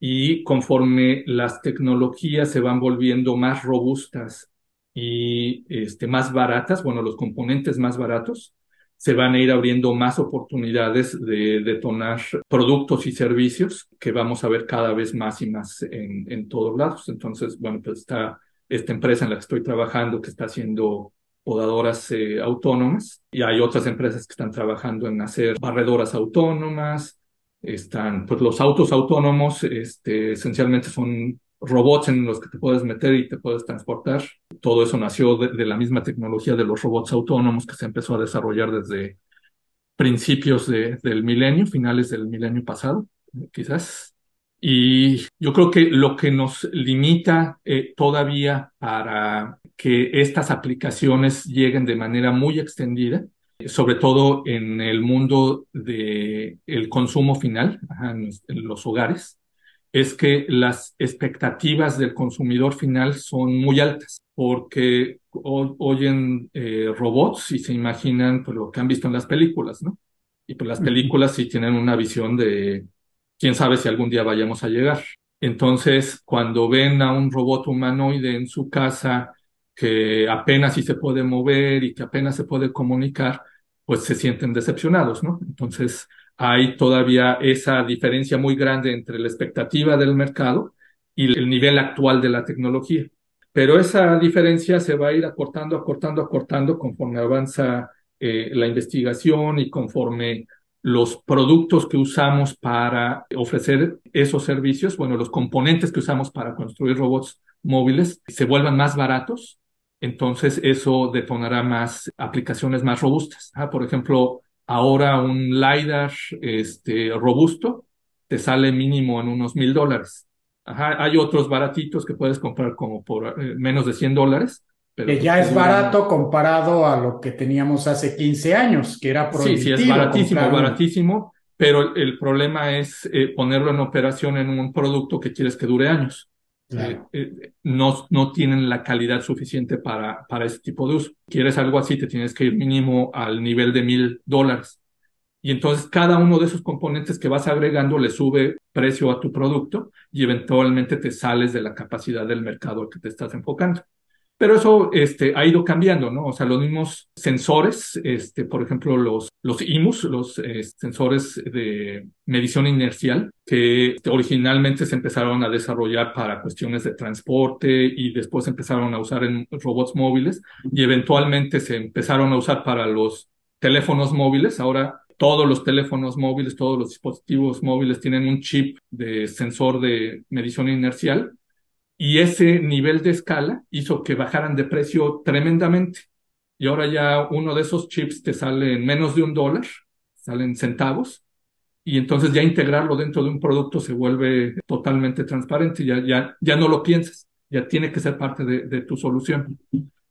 Y conforme las tecnologías se van volviendo más robustas y este, más baratas, bueno, los componentes más baratos, se van a ir abriendo más oportunidades de detonar productos y servicios que vamos a ver cada vez más y más en, en todos lados. Entonces, bueno, pues está esta empresa en la que estoy trabajando que está haciendo podadoras eh, autónomas y hay otras empresas que están trabajando en hacer barredoras autónomas. Están, pues los autos autónomos, este, esencialmente son robots en los que te puedes meter y te puedes transportar. Todo eso nació de, la misma tecnología de los robots autónomos que se empezó a desarrollar desde principios del milenio, finales del milenio pasado, quizás. Y yo creo que lo que nos limita eh, todavía para que estas aplicaciones lleguen de manera muy extendida, sobre todo en el mundo del el consumo final, en los hogares, es que las expectativas del consumidor final son muy altas, porque oyen eh, robots y se imaginan pues, lo que han visto en las películas, ¿no? Y pues las películas sí tienen una visión de quién sabe si algún día vayamos a llegar. Entonces, cuando ven a un robot humanoide en su casa que apenas si se puede mover y que apenas se puede comunicar, pues se sienten decepcionados, ¿no? Entonces, hay todavía esa diferencia muy grande entre la expectativa del mercado y el nivel actual de la tecnología. Pero esa diferencia se va a ir acortando, acortando, acortando conforme avanza eh, la investigación y conforme los productos que usamos para ofrecer esos servicios, bueno, los componentes que usamos para construir robots móviles se vuelvan más baratos, entonces eso detonará más aplicaciones más robustas. Ah, por ejemplo, ahora un LiDAR este, robusto te sale mínimo en unos mil dólares. hay otros baratitos que puedes comprar como por eh, menos de 100 dólares, que ya es barato comparado a lo que teníamos hace 15 años, que era prohibitivo. Sí, sí, es baratísimo, baratísimo, pero el problema es eh, ponerlo en operación en un producto que quieres que dure años. Eh, eh, no, no tienen la calidad suficiente para, para ese tipo de uso. Quieres algo así, te tienes que ir mínimo al nivel de mil dólares. Y entonces cada uno de esos componentes que vas agregando le sube precio a tu producto y eventualmente te sales de la capacidad del mercado al que te estás enfocando. Pero eso este, ha ido cambiando, ¿no? O sea, los mismos sensores, este, por ejemplo, los, los IMUS, los eh, sensores de medición inercial, que este, originalmente se empezaron a desarrollar para cuestiones de transporte y después empezaron a usar en robots móviles y eventualmente se empezaron a usar para los teléfonos móviles. Ahora todos los teléfonos móviles, todos los dispositivos móviles tienen un chip de sensor de medición inercial y ese nivel de escala hizo que bajaran de precio tremendamente. Y ahora ya uno de esos chips te sale en menos de un dólar, salen centavos, y entonces ya integrarlo dentro de un producto se vuelve totalmente transparente, ya, ya, ya no lo piensas, ya tiene que ser parte de, tu solución.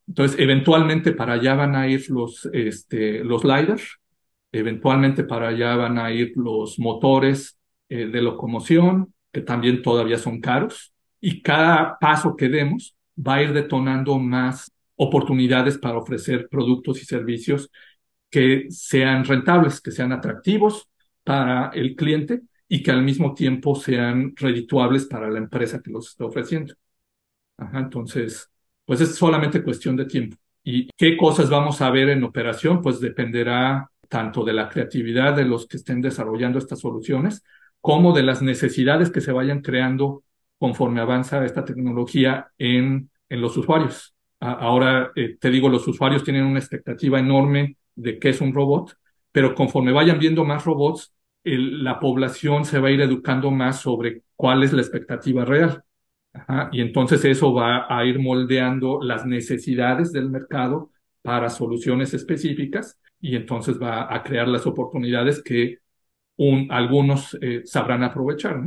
Entonces, eventualmente para allá van a ir los, este, los LiDAR, eventualmente para allá van a ir los motores eh, de locomoción, que también todavía son caros, y cada paso que demos va a ir detonando más oportunidades para ofrecer productos y servicios que sean rentables, que sean atractivos para el cliente y que al mismo tiempo sean redituables para la empresa que los está ofreciendo. Entonces, pues es solamente cuestión de tiempo. ¿Y qué cosas vamos a ver en operación? Pues dependerá tanto de la creatividad de los que estén desarrollando estas soluciones, como de las necesidades que se vayan creando conforme avanza esta tecnología en, en los usuarios. ahora, eh, te digo, los usuarios tienen una expectativa enorme de qué es un robot, pero conforme vayan viendo más robots, la población se va a ir educando más sobre cuál es la expectativa real y entonces eso va a ir moldeando las necesidades del mercado para soluciones específicas y entonces va a crear las oportunidades que un, algunos eh, sabrán aprovechar.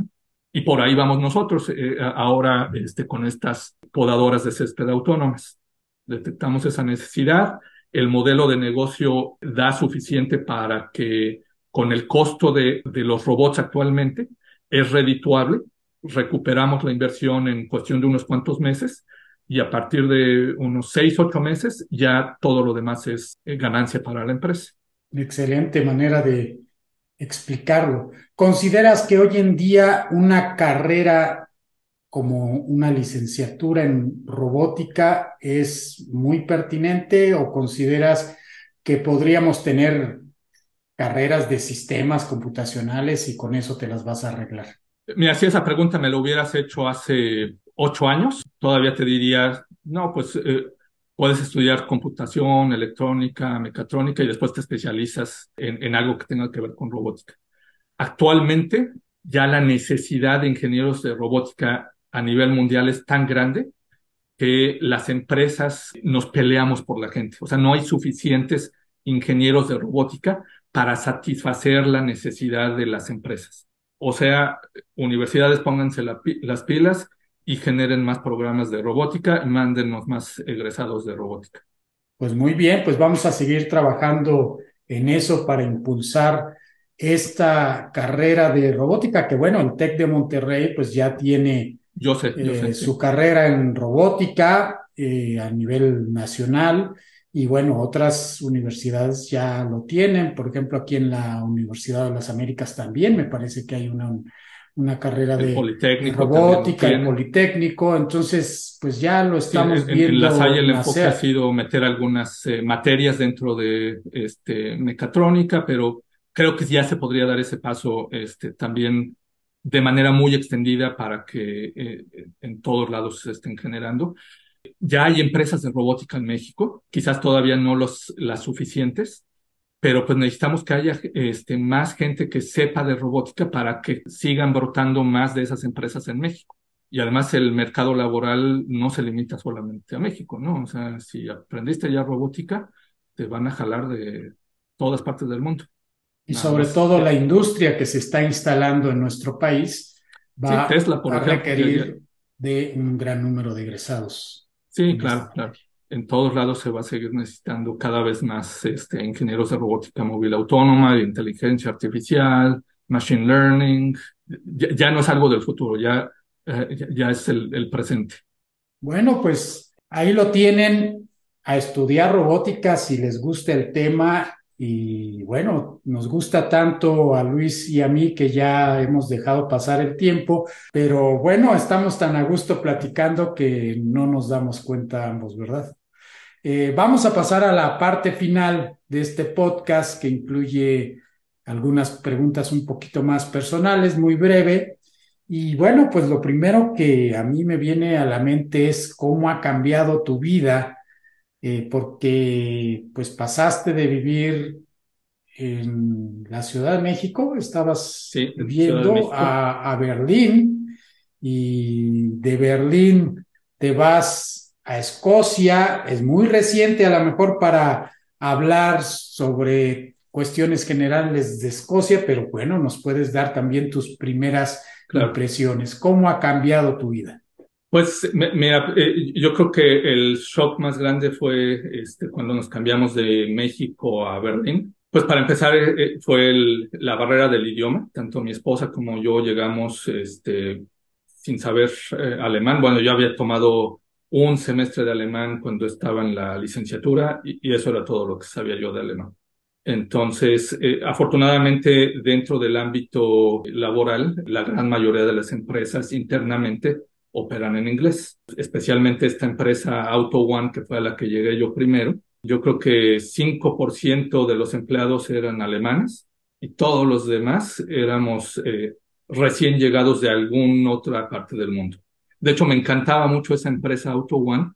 Y por ahí vamos nosotros eh, ahora este, con estas podadoras de césped autónomas. Detectamos esa necesidad, el modelo de negocio da suficiente para que con el costo de, de los robots actualmente es redituable recuperamos la inversión en cuestión de unos cuantos meses y a partir de unos seis, ocho meses ya todo lo demás es eh, ganancia para la empresa. Excelente manera de explicarlo. ¿Consideras que hoy en día una carrera como una licenciatura en robótica es muy pertinente o consideras que podríamos tener carreras de sistemas computacionales y con eso te las vas a arreglar? Mira, si esa pregunta me lo hubieras hecho hace ocho años, todavía te diría, no, pues eh, puedes estudiar computación, electrónica, mecatrónica y después te especializas en, algo que tenga que ver con robótica. Actualmente, ya la necesidad de ingenieros de robótica a nivel mundial es tan grande que las empresas nos peleamos por la gente. O sea, no hay suficientes ingenieros de robótica para satisfacer la necesidad de las empresas. O sea, universidades pónganse las pilas y generen más programas de robótica y mándenos más egresados de robótica. Pues muy bien, pues vamos a seguir trabajando en eso para impulsar esta carrera de robótica, que bueno, el TEC de Monterrey pues ya tiene yo sé, eh, su carrera en robótica eh, a nivel nacional y bueno, otras universidades ya lo tienen. Por ejemplo, aquí en la Universidad de las Américas también me parece que hay una, una carrera de robótica, el Politécnico. Entonces, pues ya lo estamos viendo. En la Salle el enfoque ha sido meter algunas eh, materias dentro de este, mecatrónica, pero creo que ya se podría dar ese paso este, también de manera muy extendida para que eh, en todos lados se estén generando. Ya hay empresas de robótica en México, quizás todavía no los, las suficientes, pero pues necesitamos que haya este, más gente que sepa de robótica para que sigan brotando más de esas empresas en México. Y además el mercado laboral no se limita solamente a México, ¿no? O sea, si aprendiste ya robótica, te van a jalar de todas partes del mundo. Y sobre todo la industria que se está instalando en nuestro país va a requerir de un gran número de egresados. Sí, claro, claro. En todos lados se va a seguir necesitando cada vez más este, ingenieros de robótica móvil autónoma, de inteligencia artificial, machine learning. Ya, no es algo del futuro, ya, eh, ya, es el, el presente. Bueno, pues ahí lo tienen a estudiar robótica si les gusta el tema y bueno, nos gusta tanto a Luis y a mí que ya hemos dejado pasar el tiempo, pero bueno, estamos tan a gusto platicando que no nos damos cuenta ambos, ¿verdad? Eh, vamos a pasar a la parte final de este podcast que incluye algunas preguntas un poquito más personales, muy breve. Y bueno, pues lo primero que a mí me viene a la mente es cómo ha cambiado tu vida eh, porque pues pasaste de vivir en la Ciudad de México, estabas viendo a, a Berlín y de Berlín te vas a Escocia, es muy reciente a lo mejor para hablar sobre cuestiones generales de Escocia, pero bueno, nos puedes dar también tus primeras impresiones. ¿Cómo ha cambiado tu vida? Pues mira, eh, yo creo que el shock más grande fue este, cuando nos cambiamos de México a Berlín. Pues para empezar eh, eh, fue la barrera del idioma. Tanto mi esposa como yo llegamos este, sin saber alemán. Bueno, yo había tomado un semestre de alemán cuando estaba en la licenciatura y, eso era todo lo que sabía yo de alemán. Entonces, afortunadamente, dentro del ámbito laboral, la gran mayoría de las empresas internamente operan en inglés, especialmente esta empresa Auto One, que fue a la que llegué yo primero. Yo creo que 5% de los empleados eran alemanes y todos los demás éramos eh, recién llegados de alguna otra parte del mundo. De hecho, me encantaba mucho esa empresa Auto One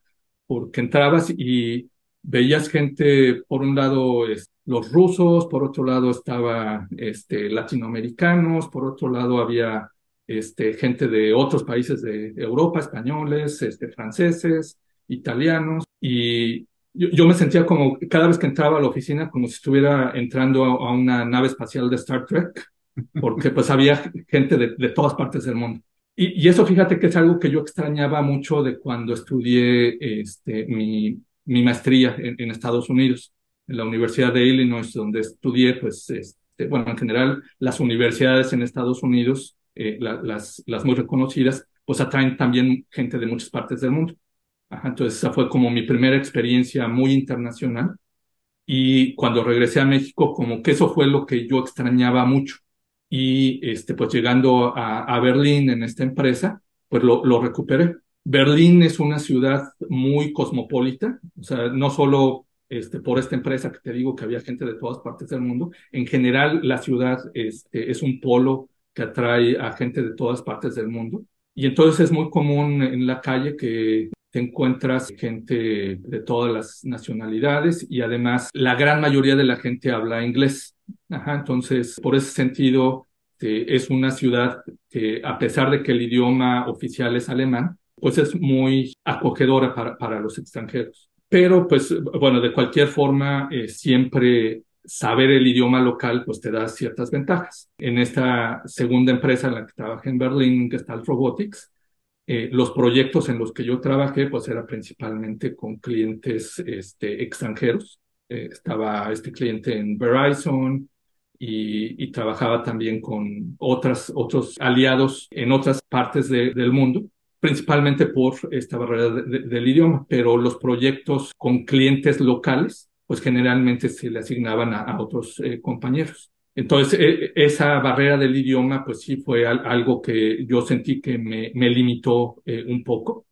porque entrabas y veías gente, por un lado, los rusos, por otro lado estaba este, latinoamericanos, por otro lado había este, gente de otros países de Europa, españoles, este, franceses, italianos, y yo, me sentía como cada vez que entraba a la oficina como si estuviera entrando a, una nave espacial de Star Trek, porque pues había gente de, todas partes del mundo. Y, eso fíjate que es algo que yo extrañaba mucho de cuando estudié este, mi, mi maestría en, Estados Unidos, en la Universidad de Illinois, donde estudié, pues, este, bueno, en general, las universidades en Estados Unidos eh, las, las muy reconocidas, pues atraen también gente de muchas partes del mundo. entonces esa fue como mi primera experiencia muy internacional. Y cuando regresé a México, como que eso fue lo que yo extrañaba mucho. Y este, pues llegando a, a Berlín en esta empresa, pues lo, lo recuperé. Berlín es una ciudad muy cosmopolita, o sea, no solo este, por esta empresa que te digo que había gente de todas partes del mundo, en general la ciudad este, es un polo que atrae a gente de todas partes del mundo. Y entonces es muy común en la calle que te encuentras gente de todas las nacionalidades y además la gran mayoría de la gente habla inglés. Ajá, entonces, por ese sentido, este, es una ciudad que, a pesar de que el idioma oficial es alemán, pues es muy acogedora para, para los extranjeros. Pero, pues, bueno, de cualquier forma, eh, siempre saber el idioma local pues te da ciertas ventajas. En esta segunda empresa en la que trabajé en Berlín, Gestalt Robotics, eh, los proyectos en los que yo trabajé pues era principalmente con clientes este, extranjeros. Eh, estaba este cliente en Verizon y, trabajaba también con otras, otros aliados en otras partes del mundo principalmente por esta barrera del idioma, pero los proyectos con clientes locales pues generalmente se le asignaban a, otros eh, compañeros. Entonces, e, esa barrera del idioma, pues sí fue algo que yo sentí que me, me limitó eh, un poco.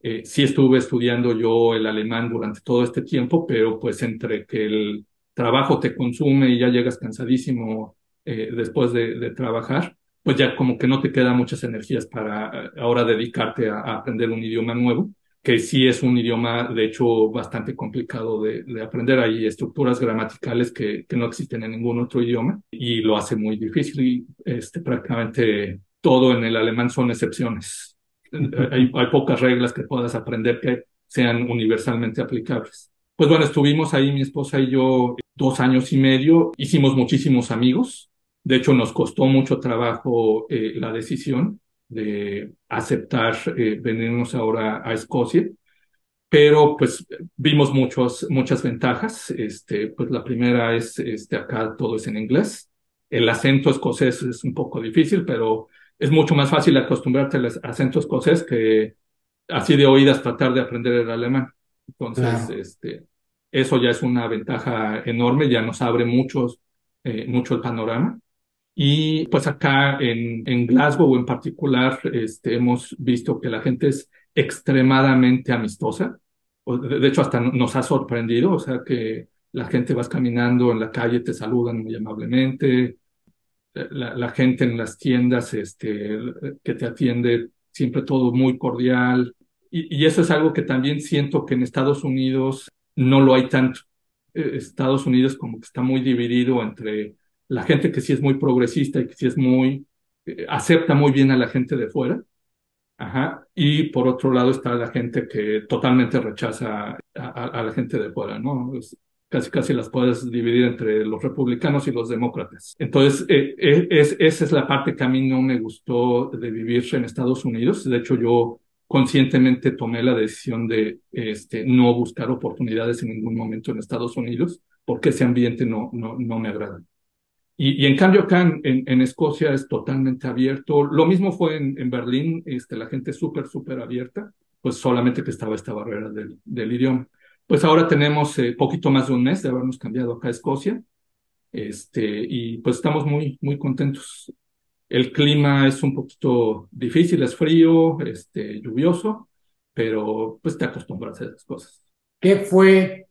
Eh, sí estuve estudiando yo el alemán durante todo este tiempo, pero pues entre que el trabajo te consume y ya llegas cansadísimo después de, trabajar, pues ya como que no te quedan muchas energías para ahora dedicarte a aprender un idioma nuevo que sí es un idioma, de hecho, bastante complicado de, aprender. Hay estructuras gramaticales que, que, no existen en ningún otro idioma y lo hace muy difícil. Y este, prácticamente todo en el alemán son excepciones. Hay, hay pocas reglas que puedas aprender que sean universalmente aplicables. Pues bueno, estuvimos ahí mi esposa y yo dos años y medio, hicimos muchísimos amigos. De hecho, nos costó mucho trabajo eh, la decisión de aceptar eh, venirnos ahora a Escocia, pero pues vimos muchos, muchas ventajas. Este, pues la primera es, este, acá todo es en inglés. El acento escocés es un poco difícil, pero es mucho más fácil acostumbrarte al acento escocés que así de oídas tratar de aprender el alemán. Entonces, este, eso ya es una ventaja enorme, ya nos abre muchos, eh, mucho el panorama. Y pues acá en, en Glasgow en particular este, hemos visto que la gente es extremadamente amistosa. De hecho, hasta nos ha sorprendido, o sea que la gente vas caminando en la calle, te saludan muy amablemente. La, gente en las tiendas este, que te atiende, siempre todo muy cordial. Y, eso es algo que también siento que en Estados Unidos no lo hay tanto. eh, Estados Unidos como que está muy dividido entre la gente que sí es muy progresista y que sí es muy, eh, acepta muy bien a la gente de fuera, Ajá. Y por otro lado está la gente que totalmente rechaza a, la gente de fuera, ¿no? Casi casi las puedes dividir entre los republicanos y los demócratas. Entonces, eh, eh, es, esa es la parte que a mí no me gustó de vivir en Estados Unidos. De hecho, yo conscientemente tomé la decisión de este, no buscar oportunidades en ningún momento en Estados Unidos, porque ese ambiente no, no, no me agrada. Y, en cambio acá en, Escocia es totalmente abierto. Lo mismo fue en, Berlín, este, la gente súper, súper abierta, pues solamente que estaba esta barrera del, del idioma. Pues ahora tenemos eh, poquito más de un mes de habernos cambiado acá a Escocia, este, y pues estamos muy, muy contentos. El clima es un poquito difícil, es frío, este, lluvioso, pero pues te acostumbras a esas cosas. ¿Qué fue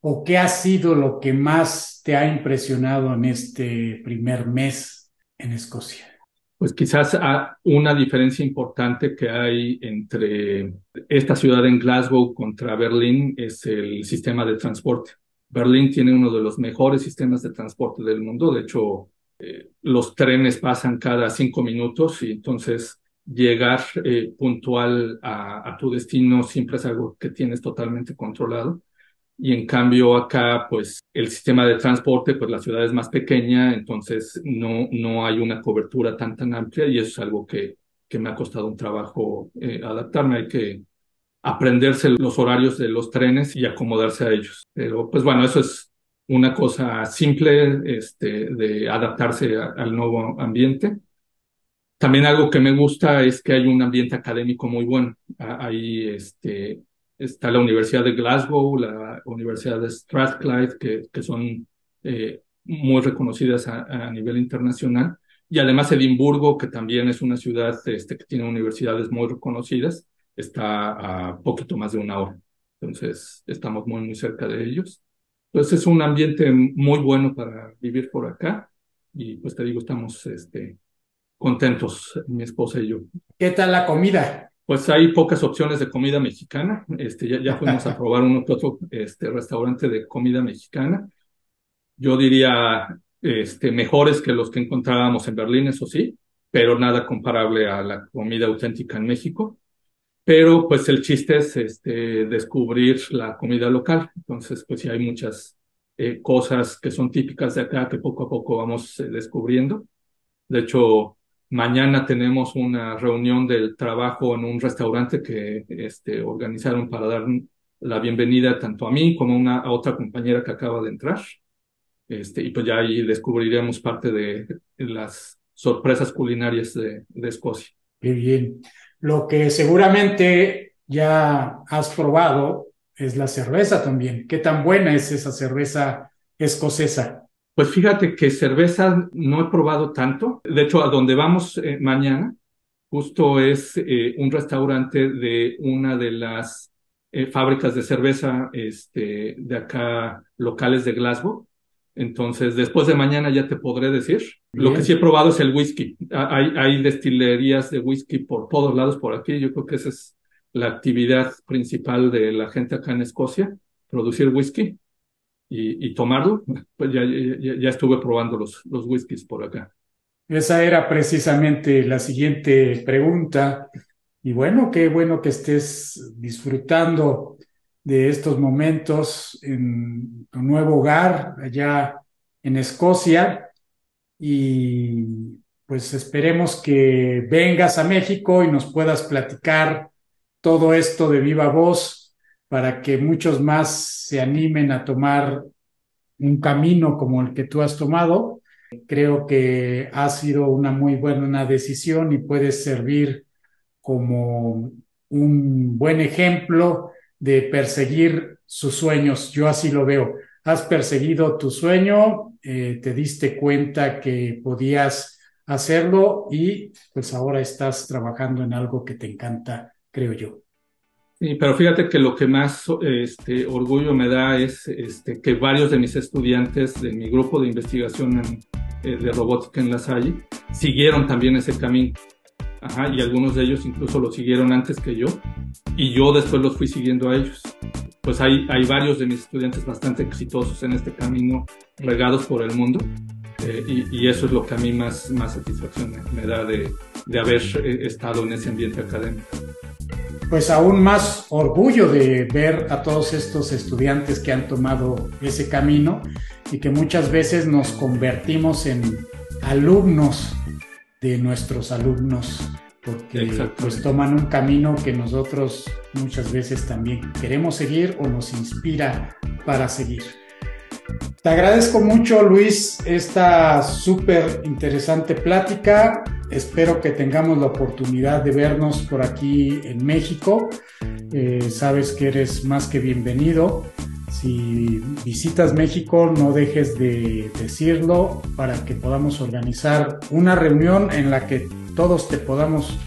o qué ha sido lo que más te ha impresionado en este primer mes en Escocia? Pues quizás una diferencia importante que hay entre esta ciudad en Glasgow contra Berlín es el sistema de transporte. Berlín tiene uno de los mejores sistemas de transporte del mundo. De hecho, eh, los trenes pasan cada cinco minutos y entonces llegar eh, puntual a, tu destino siempre es algo que tienes totalmente controlado y en cambio acá, pues el sistema de transporte, pues la ciudad es más pequeña, entonces no, no hay una cobertura tan tan amplia y eso es algo que, que me ha costado un trabajo eh, adaptarme. Hay que aprenderse los horarios de los trenes y acomodarse a ellos. Pero pues bueno, eso es una cosa simple este, de adaptarse al nuevo ambiente. También algo que me gusta es que hay un ambiente académico muy bueno. Hay este, está la Universidad de Glasgow, la Universidad de Strathclyde, que, que son eh, muy reconocidas a, nivel internacional, y además Edimburgo, que también es una ciudad este, que tiene universidades muy reconocidas, está a poquito más de una hora. Entonces, estamos muy, muy cerca de ellos. Entonces, es un ambiente muy bueno para vivir por acá. Y pues te digo, estamos este, contentos, mi esposa y yo. ¿Qué tal la comida? Pues hay pocas opciones de comida mexicana. Este, ya, ya fuimos a probar uno que otro este, restaurante de comida mexicana. Yo diría este, mejores que los que encontrábamos en Berlín, eso sí, pero nada comparable a la comida auténtica en México. Pero pues el chiste es este, descubrir la comida local. Entonces, pues sí hay muchas eh, cosas que son típicas de acá que poco a poco vamos eh, descubriendo. De hecho, Mañana tenemos una reunión del trabajo en un restaurante que este, organizaron para dar la bienvenida tanto a mí como a, una, otra compañera que acaba de entrar. Este, y pues ya ahí descubriremos parte de las sorpresas culinarias de, de Escocia. Qué bien. Lo que seguramente ya has probado es la cerveza también. ¿Qué tan buena es esa cerveza escocesa? Pues fíjate que cerveza no he probado tanto. De hecho, a donde vamos eh, mañana, justo es eh, un restaurante de una de las eh, fábricas de cerveza este, de acá locales de Glasgow. Entonces, después de mañana ya te podré decir. Lo que sí he probado es el whisky. Hay, hay destilerías de whisky por todos lados por aquí. Yo creo que esa es la actividad principal de la gente acá en Escocia, producir whisky y, tomarlo, pues ya, ya, estuve probando los, los whiskies por acá. Esa era precisamente la siguiente pregunta. Y bueno, qué bueno que estés disfrutando de estos momentos en tu nuevo hogar allá en Escocia. Y pues esperemos que vengas a México y nos puedas platicar todo esto de viva voz para que muchos más se animen a tomar un camino como el que tú has tomado. Creo que ha sido una muy buena decisión y puede servir como un buen ejemplo de perseguir sus sueños. Yo así lo veo. Has perseguido tu sueño, eh, te diste cuenta que podías hacerlo y pues ahora estás trabajando en algo que te encanta, creo yo. Sí, pero fíjate que lo que más este, orgullo me da es este, que varios de mis estudiantes de mi grupo de investigación eh, de robótica en La Salle siguieron también ese camino. Ajá, y algunos de ellos incluso lo siguieron antes que yo, y yo después los fui siguiendo a ellos. pues hay, hay varios de mis estudiantes bastante exitosos en este camino, regados por el mundo. Eh, y, eso es lo que a mí más, más satisfacción me, da de, de haber eh, estado en ese ambiente académico pues aún más orgullo de ver a todos estos estudiantes que han tomado ese camino y que muchas veces nos convertimos en alumnos de nuestros alumnos porque pues toman un camino que nosotros muchas veces también queremos seguir o nos inspira para seguir. Te agradezco mucho, Luis, esta súper interesante plática. Espero que tengamos la oportunidad de vernos por aquí en México. Eh, sabes que eres más que bienvenido. Si visitas México, no dejes de decirlo para que podamos organizar una reunión en la que todos te podamos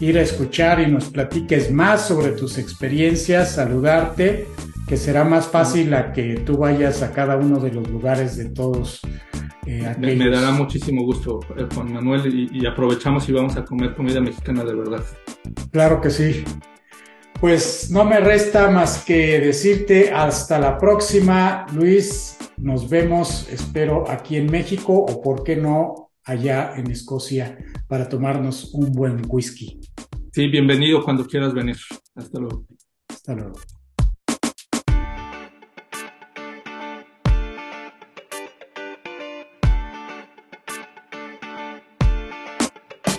ir a escuchar y nos platiques más sobre tus experiencias, saludarte que será más fácil a que tú vayas a cada uno de los lugares de todos. Eh, me, dará muchísimo gusto, eh, Juan Manuel, y, aprovechamos y vamos a comer comida mexicana de verdad. Claro que sí. Pues no me resta más que decirte hasta la próxima, Luis. Nos vemos, espero, aquí en México o, por qué no, allá en Escocia para tomarnos un buen whisky. Sí, bienvenido cuando quieras venir. Hasta luego. Hasta luego.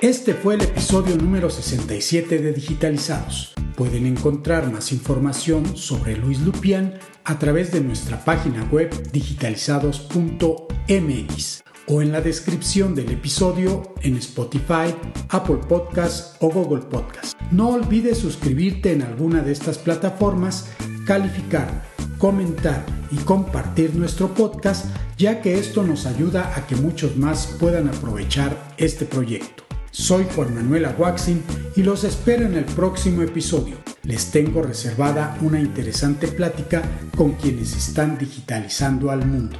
Este fue el episodio número 67 de Digitalizados. Pueden encontrar más información sobre Luis Lupián a través de nuestra página web digitalizados.mx o en la descripción del episodio en Spotify, Apple Podcasts o Google Podcasts. No olvides suscribirte en alguna de estas plataformas, calificar, comentar y compartir nuestro podcast, ya que esto nos ayuda a que muchos más puedan aprovechar este proyecto. Soy Juan Manuel Aguaxin y los espero en el próximo episodio. Les tengo reservada una interesante plática con quienes están digitalizando al mundo.